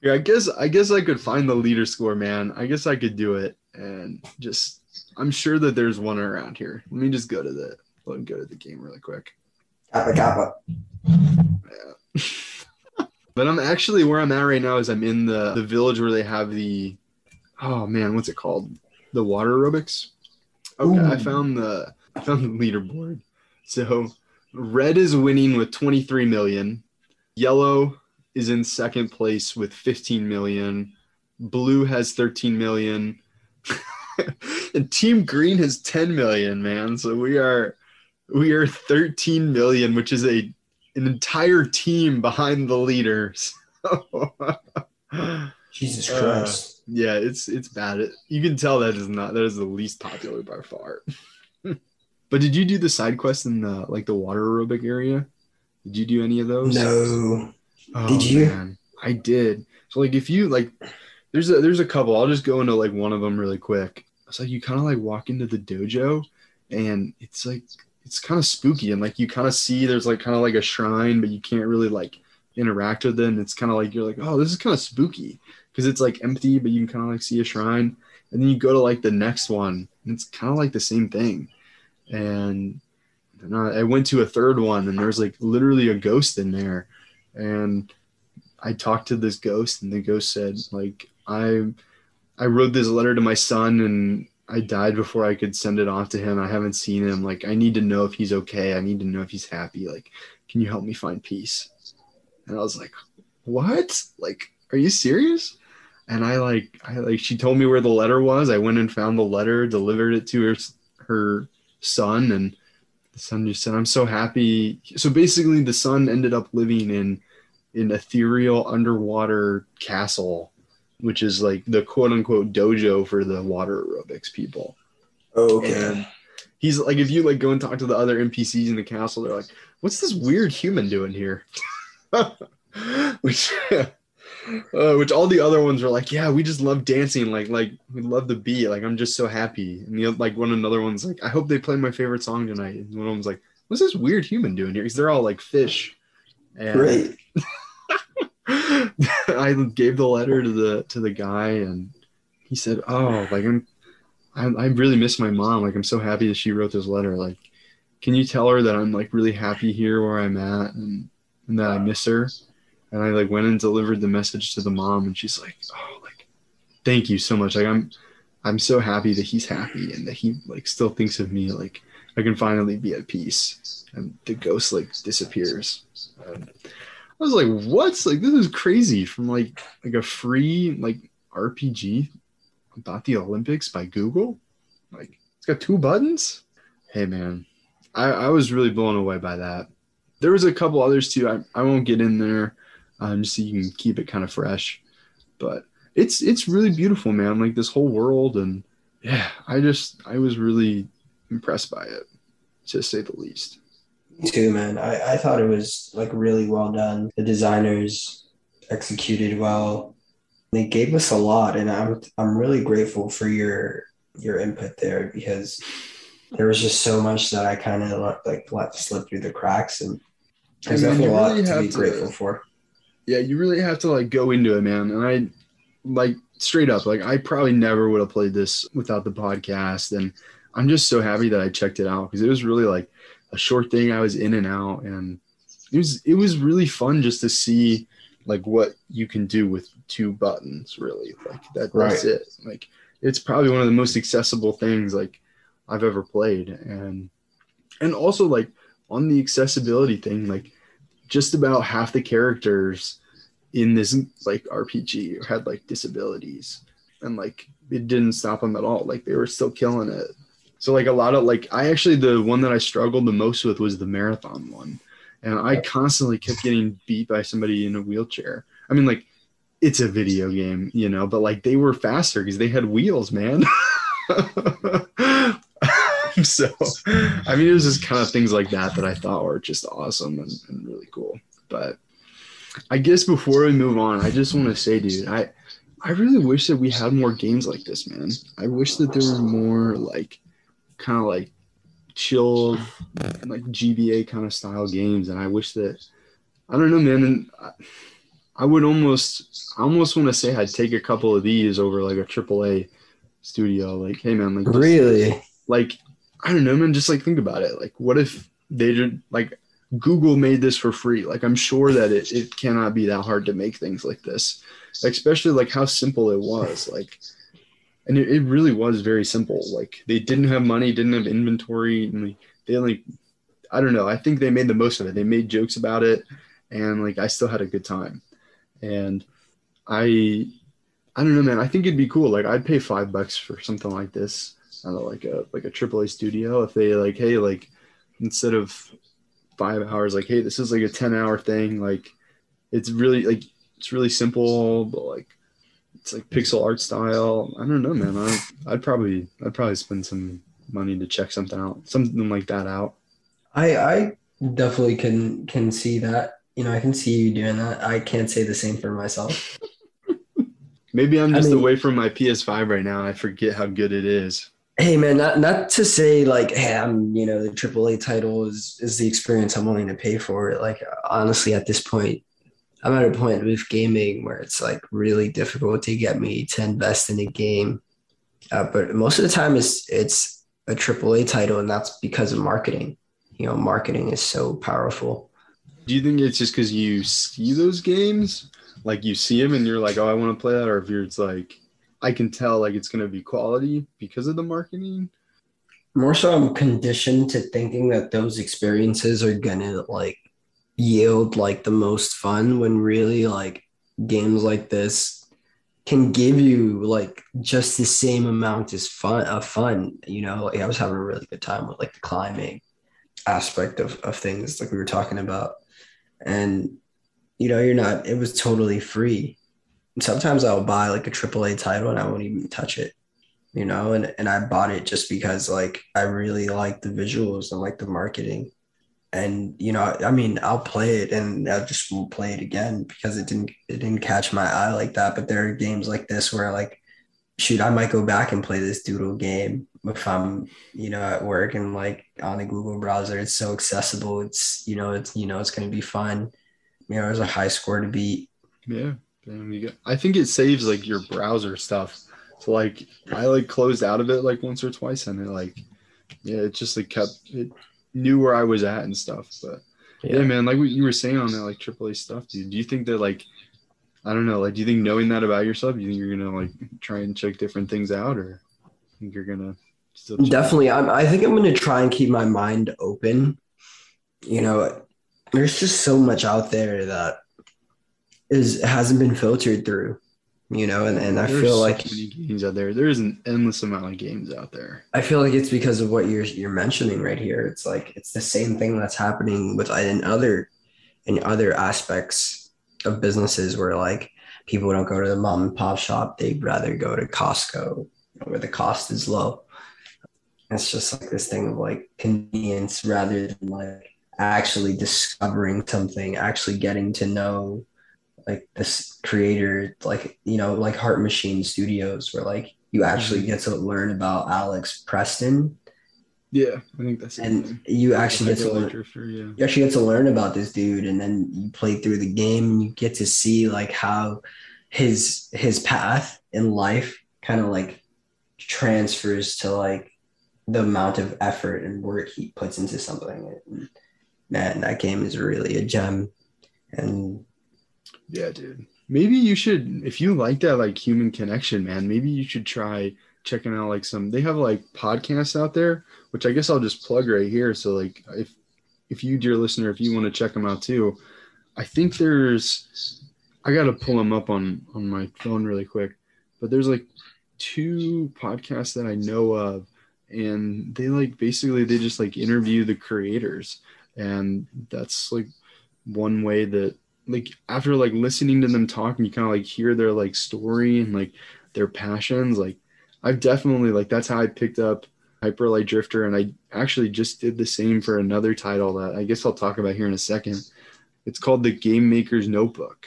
yeah, I guess I guess I could find the leader score, man. I guess I could do it, and just I'm sure that there's one around here. Let me just go to the let me go to the game really quick. Kappa Kappa. Yeah. But I'm actually where I'm at right now is I'm in the the village where they have the oh man, what's it called? The water aerobics. Okay, I found the I found the leaderboard. So red is winning with 23 million. Yellow is in second place with 15 million. Blue has 13 million. and team green has 10 million, man. So we are we are 13 million, which is a an entire team behind the leaders. Jesus Uh, Christ. yeah, it's it's bad. It, you can tell that is not that is the least popular by far. but did you do the side quest in the like the water aerobic area? Did you do any of those? no. Oh, Did you? man, I did. So like if you like there's a there's a couple. I'll just go into like one of them really quick. It's like you kind of like walk into the dojo and it's like it's kind of spooky and like you kind of see there's like kind of like a shrine but you can't really like interact with it and it's kind of like you're like oh this is kind of spooky. Because it's like empty but you can kind of like see a shrine and then you go to like the next one and it's kind of like the same thing. And I went to a third one and there's like literally a ghost in there and I talked to this ghost and the ghost said like I I wrote this letter to my son and I died before I could send it off to him. I haven't seen him. Like I need to know if he's okay. I need to know if he's happy. Like can you help me find peace? And I was like, "What? Like are you serious?" And I like I like she told me where the letter was. I went and found the letter, delivered it to her her son and the son just said, "I'm so happy." So basically, the son ended up living in an ethereal underwater castle, which is like the quote unquote dojo for the water aerobics people. Okay. And he's like, if you like go and talk to the other NPCs in the castle, they're like, "What's this weird human doing here?" which, uh, which all the other ones were like, yeah, we just love dancing, like like we love the beat, like I'm just so happy. And the like one another one's like, I hope they play my favorite song tonight. And one of them's like, what's this weird human doing here? Because they're all like fish. And Great. I gave the letter to the to the guy, and he said, "Oh, like I'm, I, I really miss my mom. Like I'm so happy that she wrote this letter. Like, can you tell her that I'm like really happy here where I'm at, and, and that I miss her?" And I like went and delivered the message to the mom, and she's like, "Oh, like, thank you so much. Like I'm, I'm so happy that he's happy and that he like still thinks of me. Like I can finally be at peace." And the ghost like disappears. And I was like, "What's like this is crazy?" From like like a free like RPG about the Olympics by Google. Like it's got two buttons. Hey man, I, I was really blown away by that. There was a couple others too. I, I won't get in there, um, just so you can keep it kind of fresh. But it's it's really beautiful, man. Like this whole world, and yeah, I just I was really impressed by it, to say the least. Too, man. I, I thought it was like really well done. The designers executed well. They gave us a lot, and I'm I'm really grateful for your your input there because there was just so much that I kind of like let slip through the cracks, and there's I mean, definitely a lot really to be to- grateful for. yeah, you really have to like go into it, man. And I like straight up, like I probably never would have played this without the podcast. And I'm just so happy that I checked it out because it was really like a short thing. I was in and out, and it was it was really fun just to see like what you can do with two buttons. Really, like that. That's Right. it. Like it's probably one of the most accessible things like I've ever played, and and also like on the accessibility thing, like just about half the characters in this like RPG had like disabilities and like it didn't stop them at all like they were still killing it so like a lot of like I actually the one that I struggled the most with was the marathon one. And I constantly kept getting beat by somebody in a wheelchair. I mean like it's a video game you know but like they were faster because they had wheels man. So I mean it was just kind of things like that that I thought were just awesome and, and really cool. But I guess before we move on, I just want to say, dude, I I really wish that we had more games like this, man. I wish that there were more like kind of like chill, like GBA kind of style games, and I wish that I don't know, man. And I, I would almost, I almost want to say I'd take a couple of these over like a AAA studio. Like, hey, man, like just- Really? like I don't know, man. Just like think about it. Like, what if they did like Google made this for free? Like, I'm sure that it, it cannot be that hard to make things like this, especially like how simple it was. Like, and it, it really was very simple. Like, they didn't have money, didn't have inventory, and like, they only, I don't know. I think they made the most of it. They made jokes about it, and like I still had a good time. And I, I don't know, man. I think it'd be cool. Like, I'd pay five bucks for something like this I don't know, like a like a AAA studio if they like, hey, like instead of five hours, like, hey, this is like a ten hour thing. Like, it's really like it's really simple, but like it's like pixel art style. I don't know, man. I, I'd probably I'd probably spend some money to check something out, something like that out. I I definitely can can see that. You know, I can see you doing that. I can't say the same for myself. Maybe I'm I just mean- away from my PS5 right now. I forget how good it is. Hey man, not not to say like, hey, I'm you know the AAA title is is the experience I'm willing to pay for. Like honestly, at this point, I'm at a point with gaming where it's like really difficult to get me to invest in a game. Uh, but most of the time, it's it's a AAA title, and that's because of marketing. You know, marketing is so powerful. Do you think it's just because you see those games, like you see them and you're like, oh, I want to play that, or if you're it's like, I can tell like it's gonna be quality because of the marketing? More so, I'm conditioned to thinking that those experiences are gonna like yield like the most fun when really like games like this can give you like just the same amount as fun of fun. You know, like, I was having a really good time with like the climbing aspect of, of things like we were talking about. And you know, you're not it was totally free. And sometimes I'll buy like a AAA title and I won't even touch it you know and, and i bought it just because like i really like the visuals and like the marketing and you know, I mean, I'll play it and I just won't play it again because it didn't it didn't catch my eye like that. But there are games like this where like, shoot, I might go back and play this doodle game if I'm, you know, at work and like on the Google browser. It's so accessible. It's you know, it's you know, it's gonna be fun. You know, there's a high score to beat. Yeah. I think it saves like your browser stuff. So like I like closed out of it like once or twice and it like yeah, it just like kept it knew where I was at and stuff. But yeah, yeah man, like what you were saying on that like AAA stuff, dude. Do you think that like I don't know, like do you think knowing that about yourself, do you think you're gonna like try and check different things out or think you're gonna still definitely I'm I think I'm gonna try and keep my mind open. You know, there's just so much out there that is hasn't been filtered through you know and, and i There's feel like so many games out there. There's an endless amount of games out there. I feel like it's because of what you're you're mentioning right here. It's like it's the same thing that's happening with in other in other aspects of businesses where like people don't go to the mom and pop shop. They'd rather go to costco where the cost is low. It's just like this thing of like convenience rather than like actually discovering something actually getting to know like this creator, like you know, like Heart Machine Studios, where like you actually mm-hmm. get to learn about Alex Preston. Yeah, I think that's and you actually get to learn. Drifter, yeah. You actually get to learn about this dude, and then you play through the game, and you get to see like how his his path in life kind of like transfers to like the amount of effort and work he puts into something. And man, that game is really a gem. And yeah, dude. Maybe you should, if you like that like human connection, man. Maybe you should try checking out like some. They have like podcasts out there, which I guess I'll just plug right here. So like, if if you, dear listener, if you want to check them out too, I think there's. I gotta pull them up on on my phone really quick, but there's like two podcasts that I know of, and they like basically they just like interview the creators, and that's like one way that like after like listening to them talk and you kind of like hear their like story and like their passions like i've definitely like that's how i picked up hyperlight drifter and i actually just did the same for another title that i guess i'll talk about here in a second. It's called the game maker's notebook.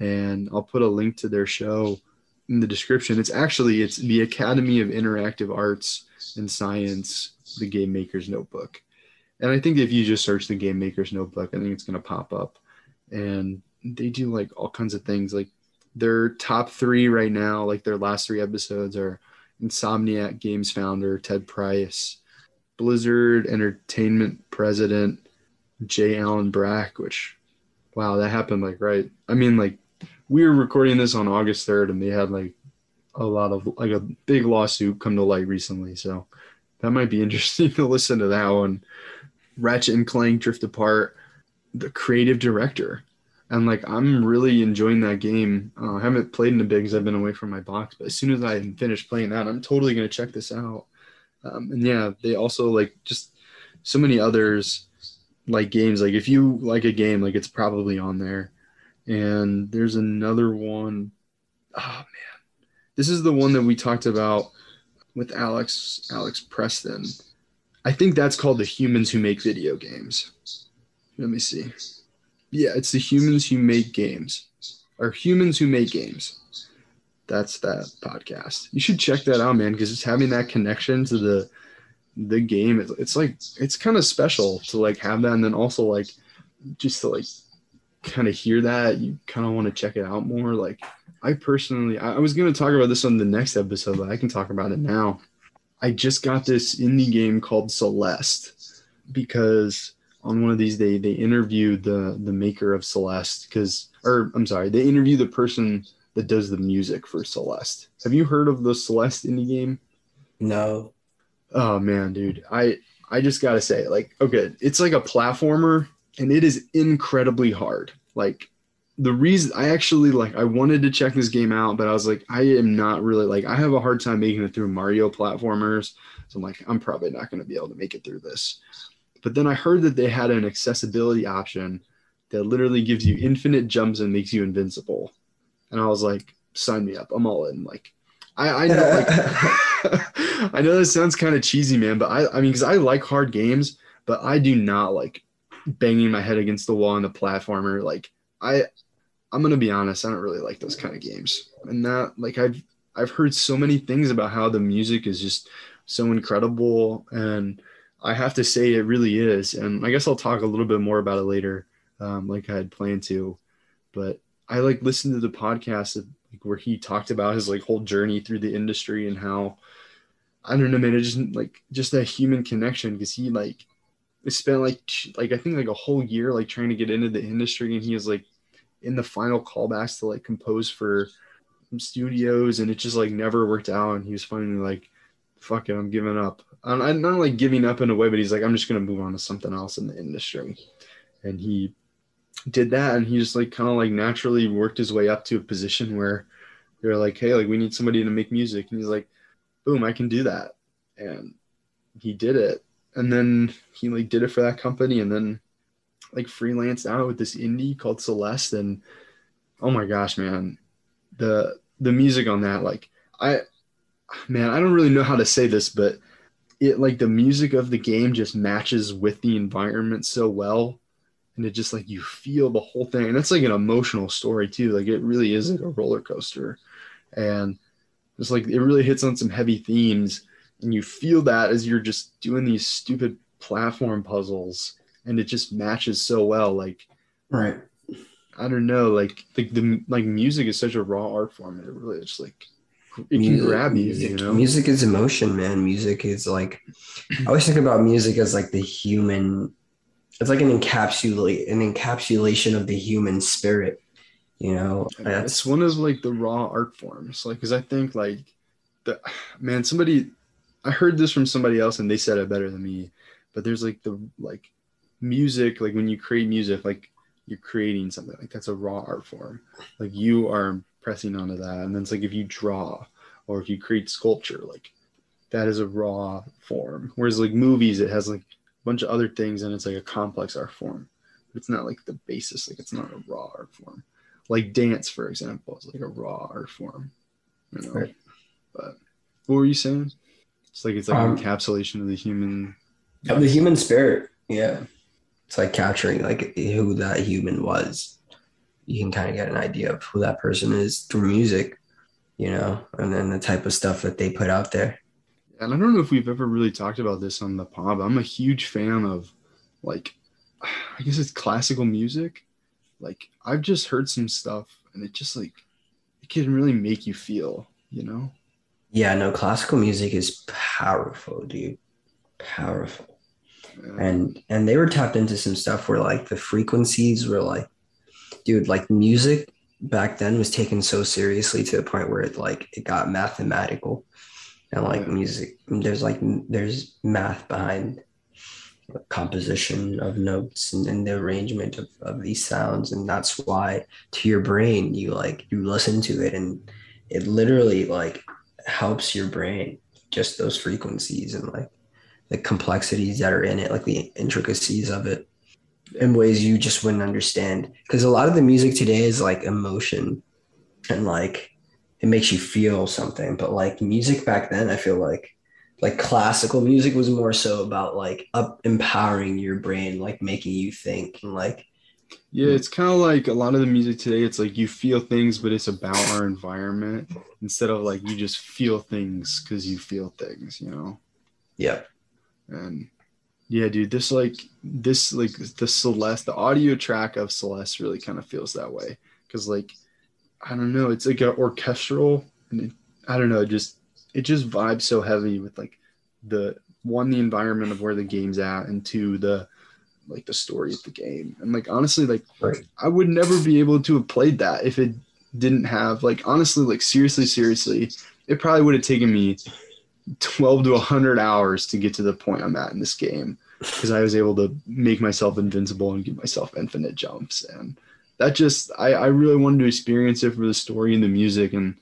And i'll put a link to their show in the description. It's actually it's the academy of interactive arts and science the game maker's notebook. And i think if you just search the game maker's notebook i think it's going to pop up and they do like all kinds of things. Like their top three right now, like their last three episodes are Insomniac Games founder Ted Price, Blizzard Entertainment president J. Allen Brack, which wow, that happened like right. I mean, like we were recording this on August 3rd and they had like a lot of like a big lawsuit come to light recently. So that might be interesting to listen to that one. Ratchet and Clank Rift Apart the creative director. And like I'm really enjoying that game. Uh, I haven't played in a bit because I've been away from my box, but as soon as I finish playing that, I'm totally gonna check this out. Um, and yeah, they also like just so many others like games. Like if you like a game, like it's probably on there. And there's another one. Oh man, this is the one that we talked about with Alex Alex Preston. I think that's called the Humans Who Make Video Games. Let me see. Yeah, it's the humans who make games, or humans who make games. That's that podcast. You should check that out, man, because it's having that connection to the the game. It's, it's like it's kind of special to like have that, and then also like just to like kind of hear that you kind of want to check it out more. Like I personally, I, I was gonna talk about this on the next episode, but I can talk about it now. I just got this indie game called Celeste because on one of these they they interviewed the the maker of Celeste because or I'm sorry they interview the person that does the music for Celeste. Have you heard of the Celeste indie game? No. Oh man, dude, I I just gotta say like okay, it's like a platformer and it is incredibly hard. Like the reason I actually like I wanted to check this game out, but I was like I am not really like I have a hard time making it through Mario platformers. So I'm like I'm probably not going to be able to make it through this. But then I heard that they had an accessibility option that literally gives you infinite jumps and makes you invincible. And I was like, sign me up. I'm all in. Like, I, I know, like, I know this sounds kind of cheesy, man, but I, I mean, because I like hard games, but I do not like banging my head against the wall in the platformer. Like I, I'm gonna be honest, I don't really like those kind of games. And that, like, I've I've heard so many things about how the music is just so incredible, and I have to say it really is. And I guess I'll talk a little bit more about it later, um, like I had planned to. But I like listened to the podcast of, like, where he talked about his like whole journey through the industry and how I don't know, man, it just like just that human connection because he like spent like like I think like a whole year like trying to get into the industry, and he was like in the final callbacks to like compose for studios, and it just like never worked out. And he was finally like, "Fuck it, I'm giving up." I'm, I'm not like giving up in a way, but he's like, "I'm just gonna move on to something else in the industry," and he did that, and he just like kind of like naturally worked his way up to a position where they're like, "Hey, like we need somebody to make music," and he's like, "Boom, I can do that," and he did it. And then he like did it for that company and then like freelanced out with this indie called Celeste. And oh my gosh man the the music on that like I man I don't really know how to say this but it like the music of the game just matches with the environment so well. And it just like you feel the whole thing. And it's like an emotional story too. Like it really is like a roller coaster. And it's like it really hits on some heavy themes. And you feel that as you're just doing these stupid platform puzzles. And it just matches so well. Like right. I don't know. Like the, the like music is such a raw art form. It really just like it can grab you music, you know music is emotion man music is like i always think about music as like the human it's like an encapsulate an encapsulation of the human spirit you know it's that's one of like the raw art forms like because i think like the man somebody I heard this from somebody else and they said it better than me. But there's like the like music, like when you create music, like you're creating something like that's a raw art form. Like you are pressing onto that. And then it's like if you draw or if you create sculpture, like that is a raw form. Whereas like movies, it has like a bunch of other things and it's like a complex art form. But it's not like the basis, like it's not a raw art form. Like dance, for example, is like a raw art form. You know? Right. But what were you saying? It's like it's like Um, encapsulation of the human. of the human spirit yeah it's like capturing like who that human was you can kind of get an idea of who that person is through music you know and then the type of stuff that they put out there And I don't know if we've ever really talked about this on the pod. I'm a huge fan of, like, I guess it's classical music. Like I've just heard some stuff, and it just like it can really make you feel. You know. yeah no classical music is powerful dude powerful Yeah. and and they were tapped into some stuff where like the frequencies were like dude like music back then was taken so seriously to the point where it like it got mathematical. And like music there's like there's math behind the composition of notes and, and the arrangement of, of these sounds. And that's why to your brain you like you listen to it and it literally like helps your brain just those frequencies and like the complexities that are in it, like the intricacies of it, in ways you just wouldn't understand. Because a lot of the music today is like emotion and like it makes you feel something. But like music back then, I feel like like classical music was more so about like up empowering your brain, like making you think and like Yeah, it's kind of like a lot of the music today. It's like you feel things, but it's about our environment instead of like you just feel things because you feel things. You know. yeah, and yeah dude this like this like the celeste the audio track of celeste really kind of feels that way because like i don't know it's like an orchestral and it, i don't know it just it just vibes so heavy with like the one the environment of where the game's at and two the like the story of the game and like honestly like right. I would never be able to have played that if it didn't have like honestly like seriously seriously it probably would have taken me 12 to 100 hours to get to the point I'm at in this game because I was able to make myself invincible and give myself infinite jumps. And that just I, I really wanted to experience it for the story and the music. And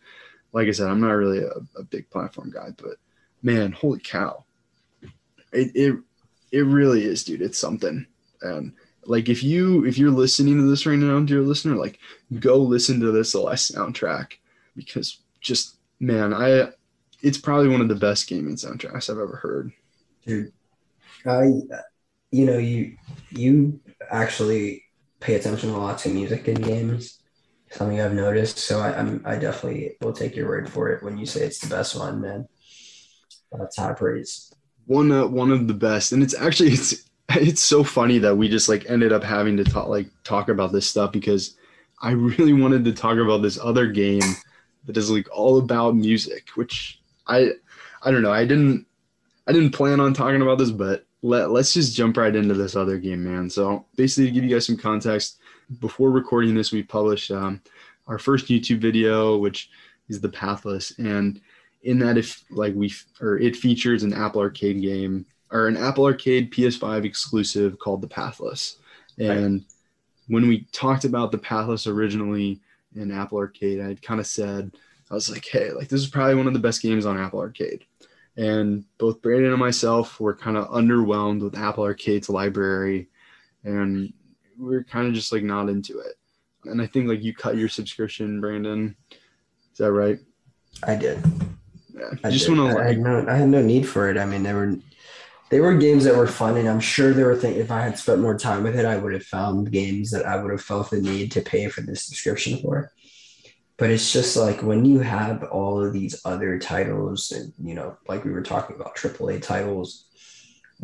like I said I'm not really a, a big platform guy but man holy cow. It, it it really is dude. It's something. And like if you if you're listening to this right now dear listener like go listen to the last soundtrack because just man i it's probably one of the best gaming soundtracks i've ever heard dude. I you know, you you actually pay attention a lot to music in games. Something I've noticed. So I, I'm I definitely will take your word for it when you say it's the best one, man. That's high praise. One uh, one of the best, and it's actually it's it's so funny that we just like ended up having to talk like talk about this stuff because I really wanted to talk about this other game that is like all about music, which I I don't know. I didn't I didn't plan on talking about this, but let, let's just jump right into this other game, man. So basically, to give you guys some context, before recording this, we published um, our first YouTube video, which is the Pathless, and in that, if like we or it features an Apple Arcade game or an Apple Arcade PS5 exclusive called the Pathless, and right. when we talked about the Pathless originally in Apple Arcade, I kind of said I was like, hey, like this is probably one of the best games on Apple Arcade. And both Brandon and myself were kind of underwhelmed with Apple Arcade's library, and we are kind of just like not into it. And I think like you cut your subscription, Brandon. Is that right? I did. Yeah. I just want to. Like, I had no. I had no need for it. I mean, they were they were games that were fun, and I'm sure there were things. If I had spent more time with it, I would have found games that I would have felt the need to pay for the subscription for but it's just like when you have all of these other titles and you know like we were talking about aaa titles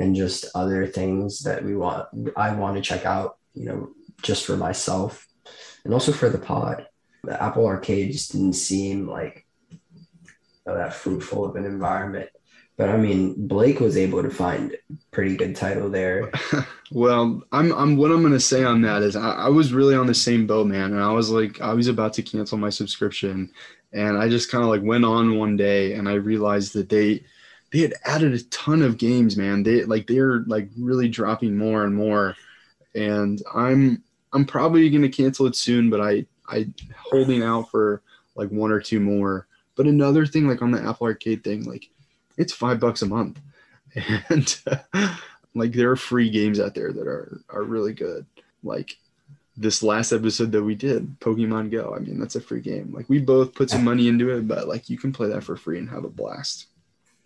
and just other things that we want i want to check out you know just for myself and also for the pod. The apple arcade just didn't seem like you know, that fruitful of an environment but I mean, Blake was able to find pretty good title there. well, I'm, I'm what I'm gonna say on that is I, I, was really on the same boat, man, and I was like, I was about to cancel my subscription, and I just kind of like went on one day, and I realized that they they had added a ton of games, man. They like they're like really dropping more and more, and I'm I'm probably gonna cancel it soon, but I I holding out for like one or two more. But another thing, like on the Apple Arcade thing, like it's five bucks a month, and uh, like there are free games out there that are are really good. Like this last episode that we did, Pokemon Go. I mean, that's a free game. Like we both put some money into it, but like you can play that for free and have a blast.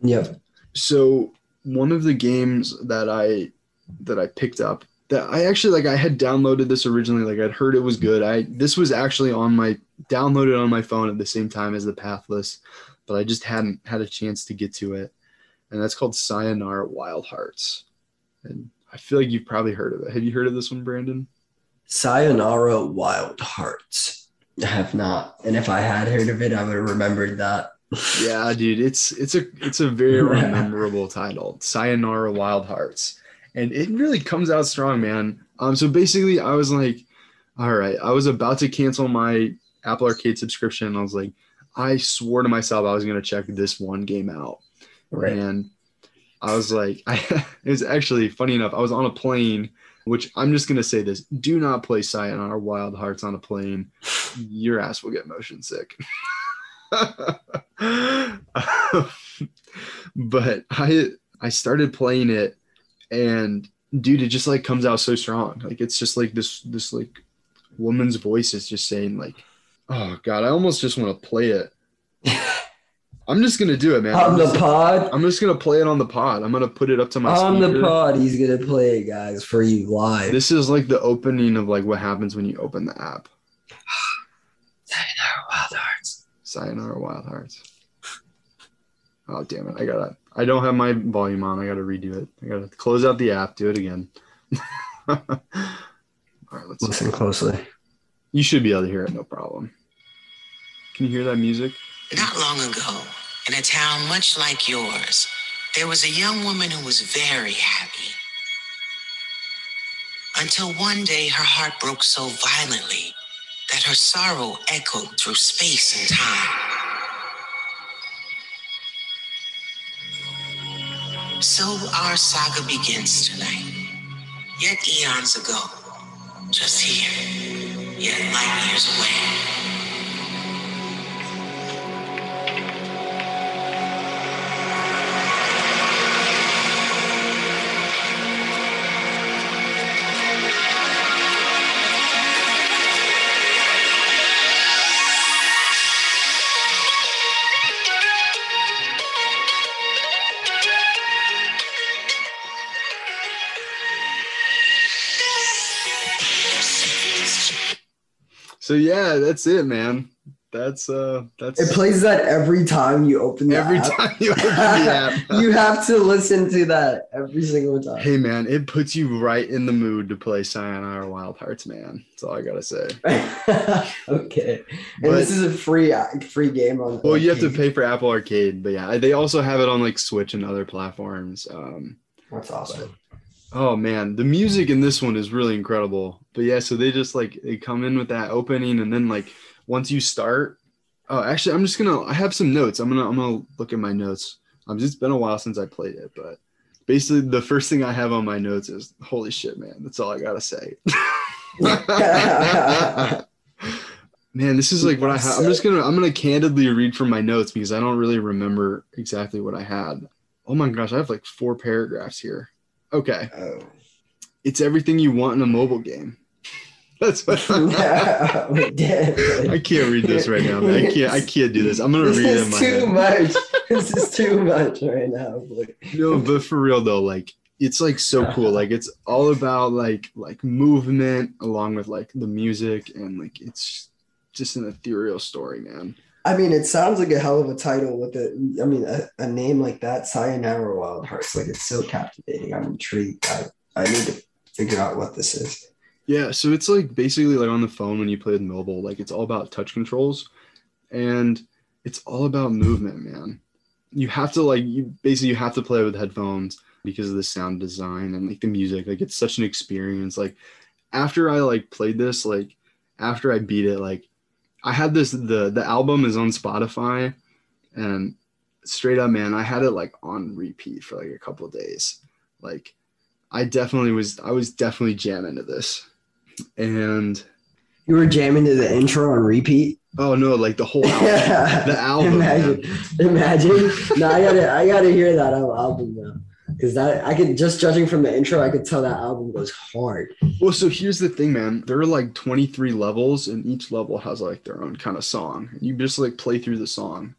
Yeah. So one of the games that I that I picked up that I actually like I had downloaded this originally like I'd heard it was good. I this was actually on my downloaded on my phone at the same time as the Pathless but I just hadn't had a chance to get to it. And that's called Sayonara Wild Hearts. And I feel like you've probably heard of it. Have you heard of this one, Brandon? Sayonara Wild Hearts. I have not. And if I had heard of it, I would have remembered that. yeah, dude, it's it's a it's a very memorable title. Sayonara Wild Hearts. And it really comes out strong, man. Um, so basically I was like, all right, I was about to cancel my Apple Arcade subscription. I was like, I swore to myself I was going to check this one game out. Right. And I was like, I, it was actually funny enough. I was on a plane, which I'm just going to say this do not play Sayonara Wild Hearts on a plane. Your ass will get motion sick. but I I started playing it and dude it just like comes out so strong like it's just like this this like woman's voice is just saying like Oh god, I almost just want to play it. I'm just gonna do it, man. On I'm the just, pod. I'm just gonna play it on the pod. I'm gonna put it up to my. On speaker. the pod, he's gonna play it, guys, for you live. This is like the opening of like what happens when you open the app. Sayonara Wild Hearts. Sayonara Wild Hearts. Oh damn it! I gotta. I don't have my volume on. I gotta redo it. I gotta close out the app. Do it again. All right, let's listen see. closely. You should be able to hear it, no problem. Can you hear that music? Not long ago, in a town much like yours, there was a young woman who was very happy. Until one day her heart broke so violently that her sorrow echoed through space and time. So our saga begins tonight. Yet eons ago, just here, yet light years away. So yeah, that's it, man. That's uh that's It plays that every time you open the every app. time you open the app. you have to listen to that every single time. Hey man, it puts you right in the mood to play Sayonara Wild Hearts, man. That's all I gotta say. okay. And this is a free free game on. Well, you have to pay for Apple Arcade, but yeah, they also have it on like Switch and other platforms. Um, That's awesome. Oh man, the music in this one is really incredible. But yeah, so they just like they come in with that opening, and then like once you start, oh, actually, I'm just gonna I have some notes. I'm gonna I'm gonna look at my notes. Um, it's been a while since I played it, but basically the first thing I have on my notes is holy shit, man. That's all I gotta say. Man, this is like what I have. I'm just gonna I'm gonna candidly read from my notes because I don't really remember exactly what I had. Oh my gosh, I have like four paragraphs here. Okay, Oh. it's everything you want in a mobile game. That's what I, we did. I can't read this right now, man. I can't I can't do this. I'm gonna This read it in is too head. much. This is too much right now. No, but for real though, like it's like so cool. Like it's all about like like movement along with like the music and like it's just an ethereal story, man. I mean, it sounds like a hell of a title with a. I mean, a, a name like that, Sayonara Wild Hearts. Like it's so captivating. I'm intrigued. I, I need to figure out what this is. Yeah, so it's like basically like on the phone when you play with mobile, like it's all about touch controls and it's all about movement, man. You have to like you basically you have to play with headphones because of the sound design and like the music. Like it's such an experience. Like after I like played this, like after I beat it, like I had this the the album is on Spotify and straight up man, I had it like on repeat for like a couple of days. Like I definitely was I was definitely jamming to this. And You were jamming to the intro on repeat. oh no, like the whole album. the album. Imagine, man. imagine. No, I gotta, I gotta hear that al- album now. Because that, I could just judging from the intro, I could tell that album goes hard. Well, so here's the thing, man. There are like 23 levels, and each level has like their own kind of song. You just like play through the song.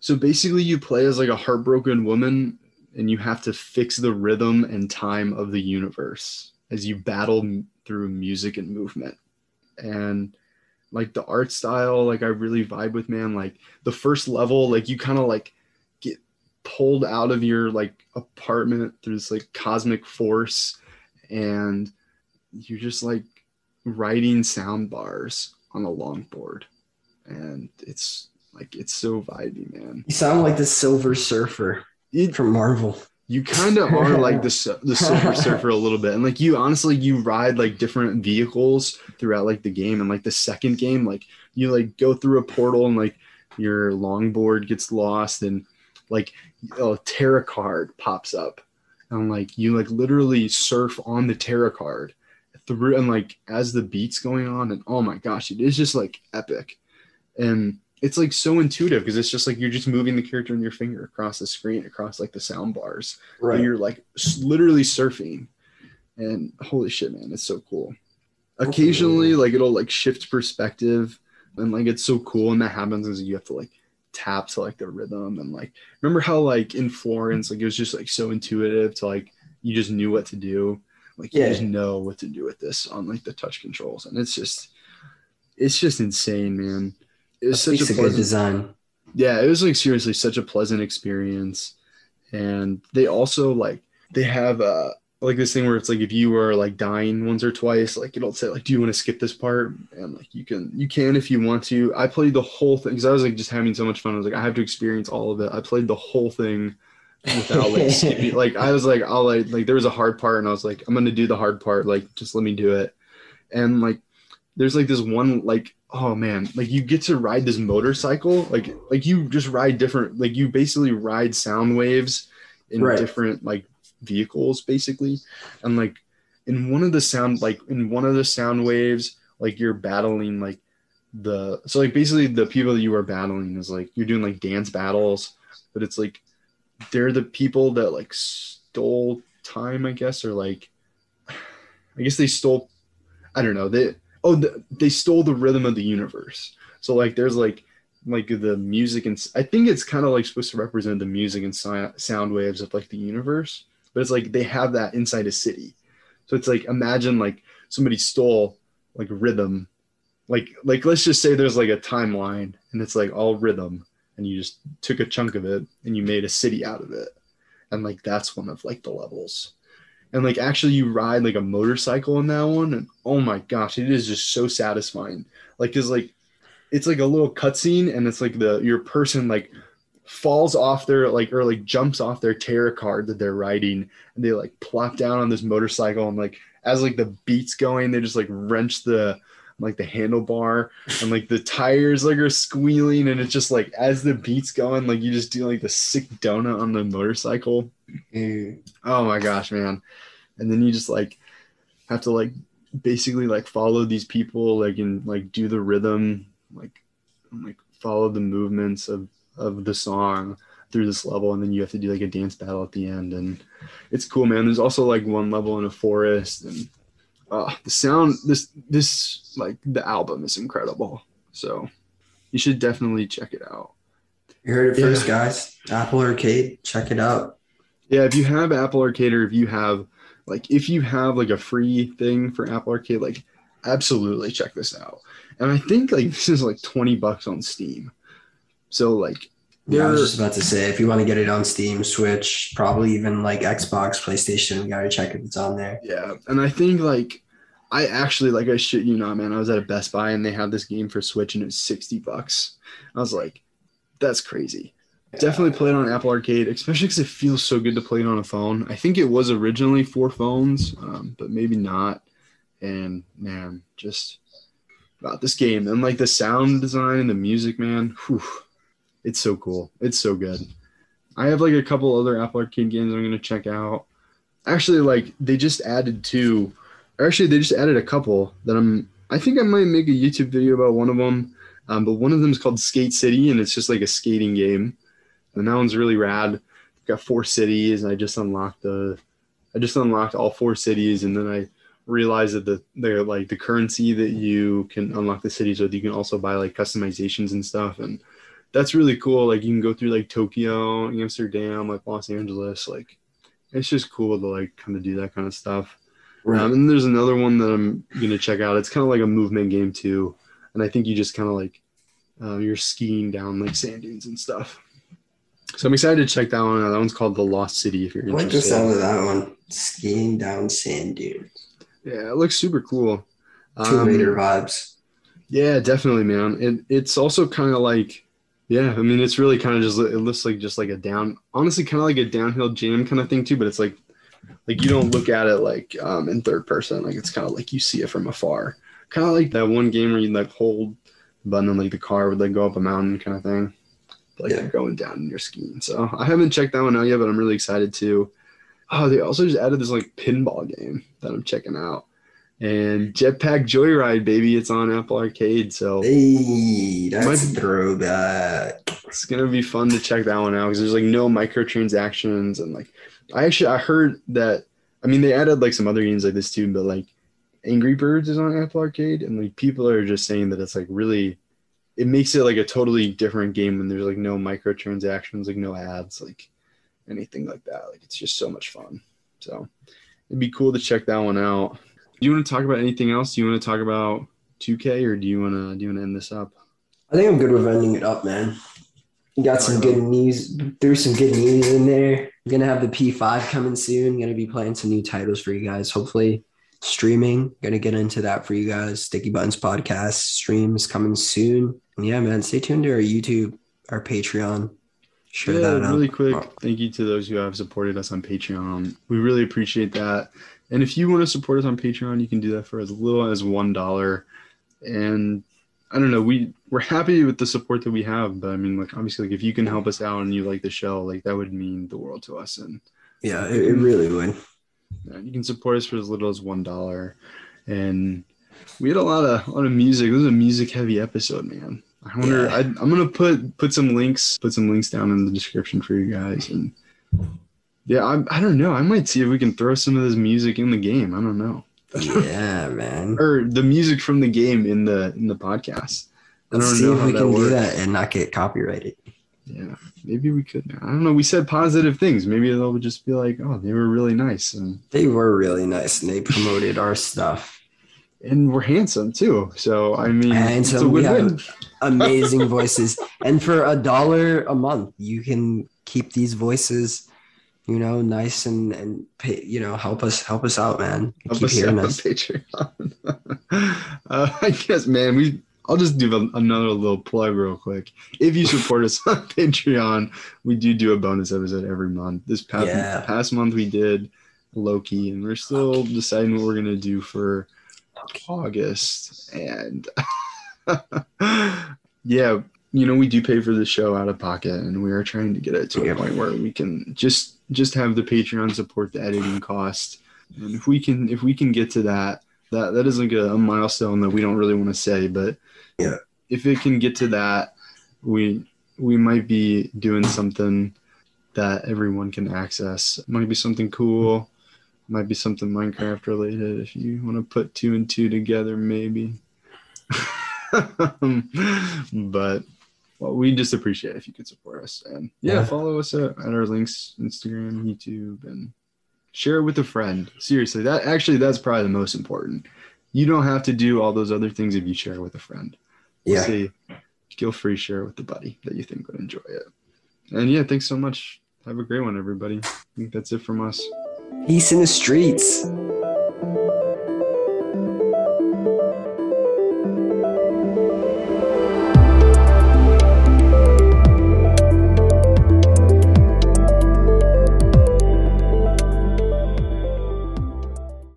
So basically, you play as like a heartbroken woman, and you have to fix the rhythm and time of the universe as you battle through music and movement. And like the art style, like I really vibe with, man. Like the first level, like you kind of like pulled out of your like apartment through this like cosmic force and you're just like writing sound bars on a longboard and it's like it's so vibey man You sound like the Silver Surfer it, from Marvel. you kind of are like the the silver surfer a little bit and like you honestly you ride like different vehicles throughout like the game and like the second game like you like go through a portal and like your longboard gets lost and like a tarot card pops up. And like you like literally surf on the tarot card through and like as the beats going on and oh my gosh it is just like epic. And it's like so intuitive because it's just like you're just moving the character in your finger across the screen across like the sound bars. Right. and you're like literally surfing. And holy shit man it's so cool. Occasionally like it'll like shift perspective and like it's so cool and that happens is you have to like tap to like the rhythm and like remember how like in florence like it was just like so intuitive to like you just knew what to do? Like you just know what to do with this on like the touch controls and it's just it's just insane man. It was such a a good pleasant design. yeah it was like seriously such a pleasant experience and they also like they have uh like this thing where it's like if you are like dying once or twice like it'll say like do you want to skip this part? And like you can you can if you want to. I played the whole thing because i was like just having so much fun. I was like i have to experience all of it. I played the whole thing without like skipping like i was like i'll like like there was a hard part and i was like i'm gonna do the hard part like just let me do it. And like there's like this one like oh man like you get to ride this motorcycle like like you just ride different like you basically ride sound waves in Right. different like vehicles basically. And like in one of the sound like in one of the sound waves like you're battling like the so like basically the people that you are battling is like you're doing like dance battles but it's like they're the people that like stole time i guess or like i guess they stole i don't know they oh the, they stole the rhythm of the universe. So like there's like like the music and i think it's kind of like supposed to represent the music and si- sound waves of like the universe but it's like they have that inside a city. So it's like imagine like somebody stole like rhythm. Like like let's just say there's like a timeline and it's like all rhythm and you just took a chunk of it and you made a city out of it. And like that's one of like the levels. And like actually you ride like a motorcycle in that one and oh my gosh it is just so satisfying. Like because like it's like a little cutscene and it's like the your person like falls off their like or like jumps off their tarot card that they're riding and they like plop down on this motorcycle and like as like the beats going they just like wrench the like the handlebar and like the tires like are squealing and it's just like as the beats going like you just do like the sick donut on the motorcycle Mm. oh my gosh man and then you just like have to like basically like follow these people like and like do the rhythm like and, like follow the movements of of the song through this level and then you have to do like a dance battle at the end and it's cool man there's also like one level in a forest and uh the sound this this like the album is incredible so you should definitely check it out You heard it Yeah. first, guys. Apple Arcade, check it out. Yeah, if you have Apple Arcade or if you have like if you have like a free thing for Apple Arcade, like absolutely check this out. And I think like this is like 20 bucks on Steam. So like Yeah, I was just about to say, if you want to get it on Steam, Switch, probably even like Xbox, PlayStation, you gotta check if it's on there. yeah, and I think like I actually like I shit you not, man. I was at a Best Buy and they had this game for Switch and it was 60 bucks. I was like, that's crazy. Definitely play it on Apple Arcade, especially because it feels so good to play it on a phone. I think it was originally for phones, um, but maybe not. And man, just about this game and like the sound design and the music, man, whew, it's so cool. It's so good. I have like a couple other Apple Arcade games I'm gonna check out. Actually, like they just added two. Actually, they just added a couple that I'm. I think I might make a YouTube video about one of them. Um, but one of them is called Skate City, and it's just like a skating game and that one's really rad. Got four cities, and I just unlocked the, I just unlocked all four cities, and then I realized that the they're like the currency that you can unlock the cities with, you can also buy like customizations and stuff, and that's really cool. Like you can go through like Tokyo, Amsterdam, like Los Angeles, like it's just cool to like kind of do that kind of stuff. Um, and there's another one that I'm gonna check out. It's kind of like a movement game too, and I think you just kind of like uh, you're skiing down like sand dunes and stuff. So I'm excited to check that one out. That one's called The Lost City. If you're I like the interested, sound of that one. Skiing down sand dunes. yeah, it looks super cool. Tomb Um, Raider vibes. Yeah, definitely, man. It, it's also kind of like, yeah, I mean, it's really kind of just, it looks like just like a down, honestly, kind of like a downhill jam kind of thing too, but it's like, like you don't look at it like um, in third person. Like it's kind of like you see it from afar. Kind of like that one game where you like hold the button and like the car would like go up a mountain kind of thing. Like Yeah. you're going down and you're skiing. So I haven't checked that one out yet, but I'm really excited to. Oh, they also just added this like pinball game that I'm checking out. And Jetpack Joyride, baby, it's on Apple Arcade. So Hey, that's Might- a throwback. it's gonna be fun to check that one out because there's like no microtransactions and like I actually I heard that I mean they added like some other games like this too, but like Angry Birds is on Apple Arcade and like people are just saying that it's like really it makes it like a totally different game when there's like no microtransactions, like no ads, like anything like that. Like it's just so much fun. So it'd be cool to check that one out. Do you want to talk about anything else? Do you want to talk about 2K or do you want to do you want to end this up? I think I'm good with ending it up, man. You got some good news. There's some good news in there. I'm gonna have the P5 coming soon. Gonna be playing some new titles for you guys. Hopefully, streaming. Gonna get into that for you guys. Sticky Buttons podcast streams coming soon. And yeah, man, stay tuned to our YouTube, our Patreon. Share yeah, that out. really quick. Thank you to those who have supported us on Patreon. We really appreciate that. And if you want to support us on Patreon, you can do that for as little as one dollar. And I don't know, we we're happy with the support that we have, but I mean, like obviously, like if you can help us out and you like the show, like that would mean the world to us. And Yeah, it, it really would. you can support us for as little as one dollar. And we had a lot of a lot of music. This was a music heavy episode, man. I wonder. Yeah. I, I'm gonna put put some links put some links down in the description for you guys. And yeah, I, I don't know. I might see if we can throw some of this music in the game. I don't know, Yeah, man. or the music from the game in the in the podcast. I Let's don't see know if we can do that and not get copyrighted. Yeah, maybe we could. I don't know. We said positive things. Maybe they'll just be like, "Oh, they were really nice." And They were really nice and they promoted our stuff. and we're handsome too. So I mean, Handsome, we have amazing voices. And for a dollar a month, you can keep these voices, you know, nice and and pay, you know, help us help us out, man. Help keep us hearing us. Patreon. uh, I guess, man, we. I'll just do a- another little plug real quick. If you support us on Patreon, we do do a bonus episode every month. This past Yeah. past month we did Loki, and we're still deciding what we're gonna do for August. And yeah, you know, we do pay for the show out of pocket, and we are trying to get it to a point where we can just just have the Patreon support the editing cost. And if we can if we can get to that, that that is like a, a milestone that we don't really want to say, but Yeah. if it can get to that, we we might be doing something that everyone can access. It might be something cool. Might be something Minecraft related if you want to put two and two together, maybe. but well, we just appreciate if you could support us. And yeah, Yeah. follow us at, at our links, Instagram, YouTube, and share it with a friend. Seriously, that actually that's probably the most important. You don't have to do all those other things if you share it with a friend. Yeah. Say, feel free to share it with the buddy that you think would enjoy it. And yeah, thanks so much. Have a great one, everybody. I think that's it from us. Peace in the streets.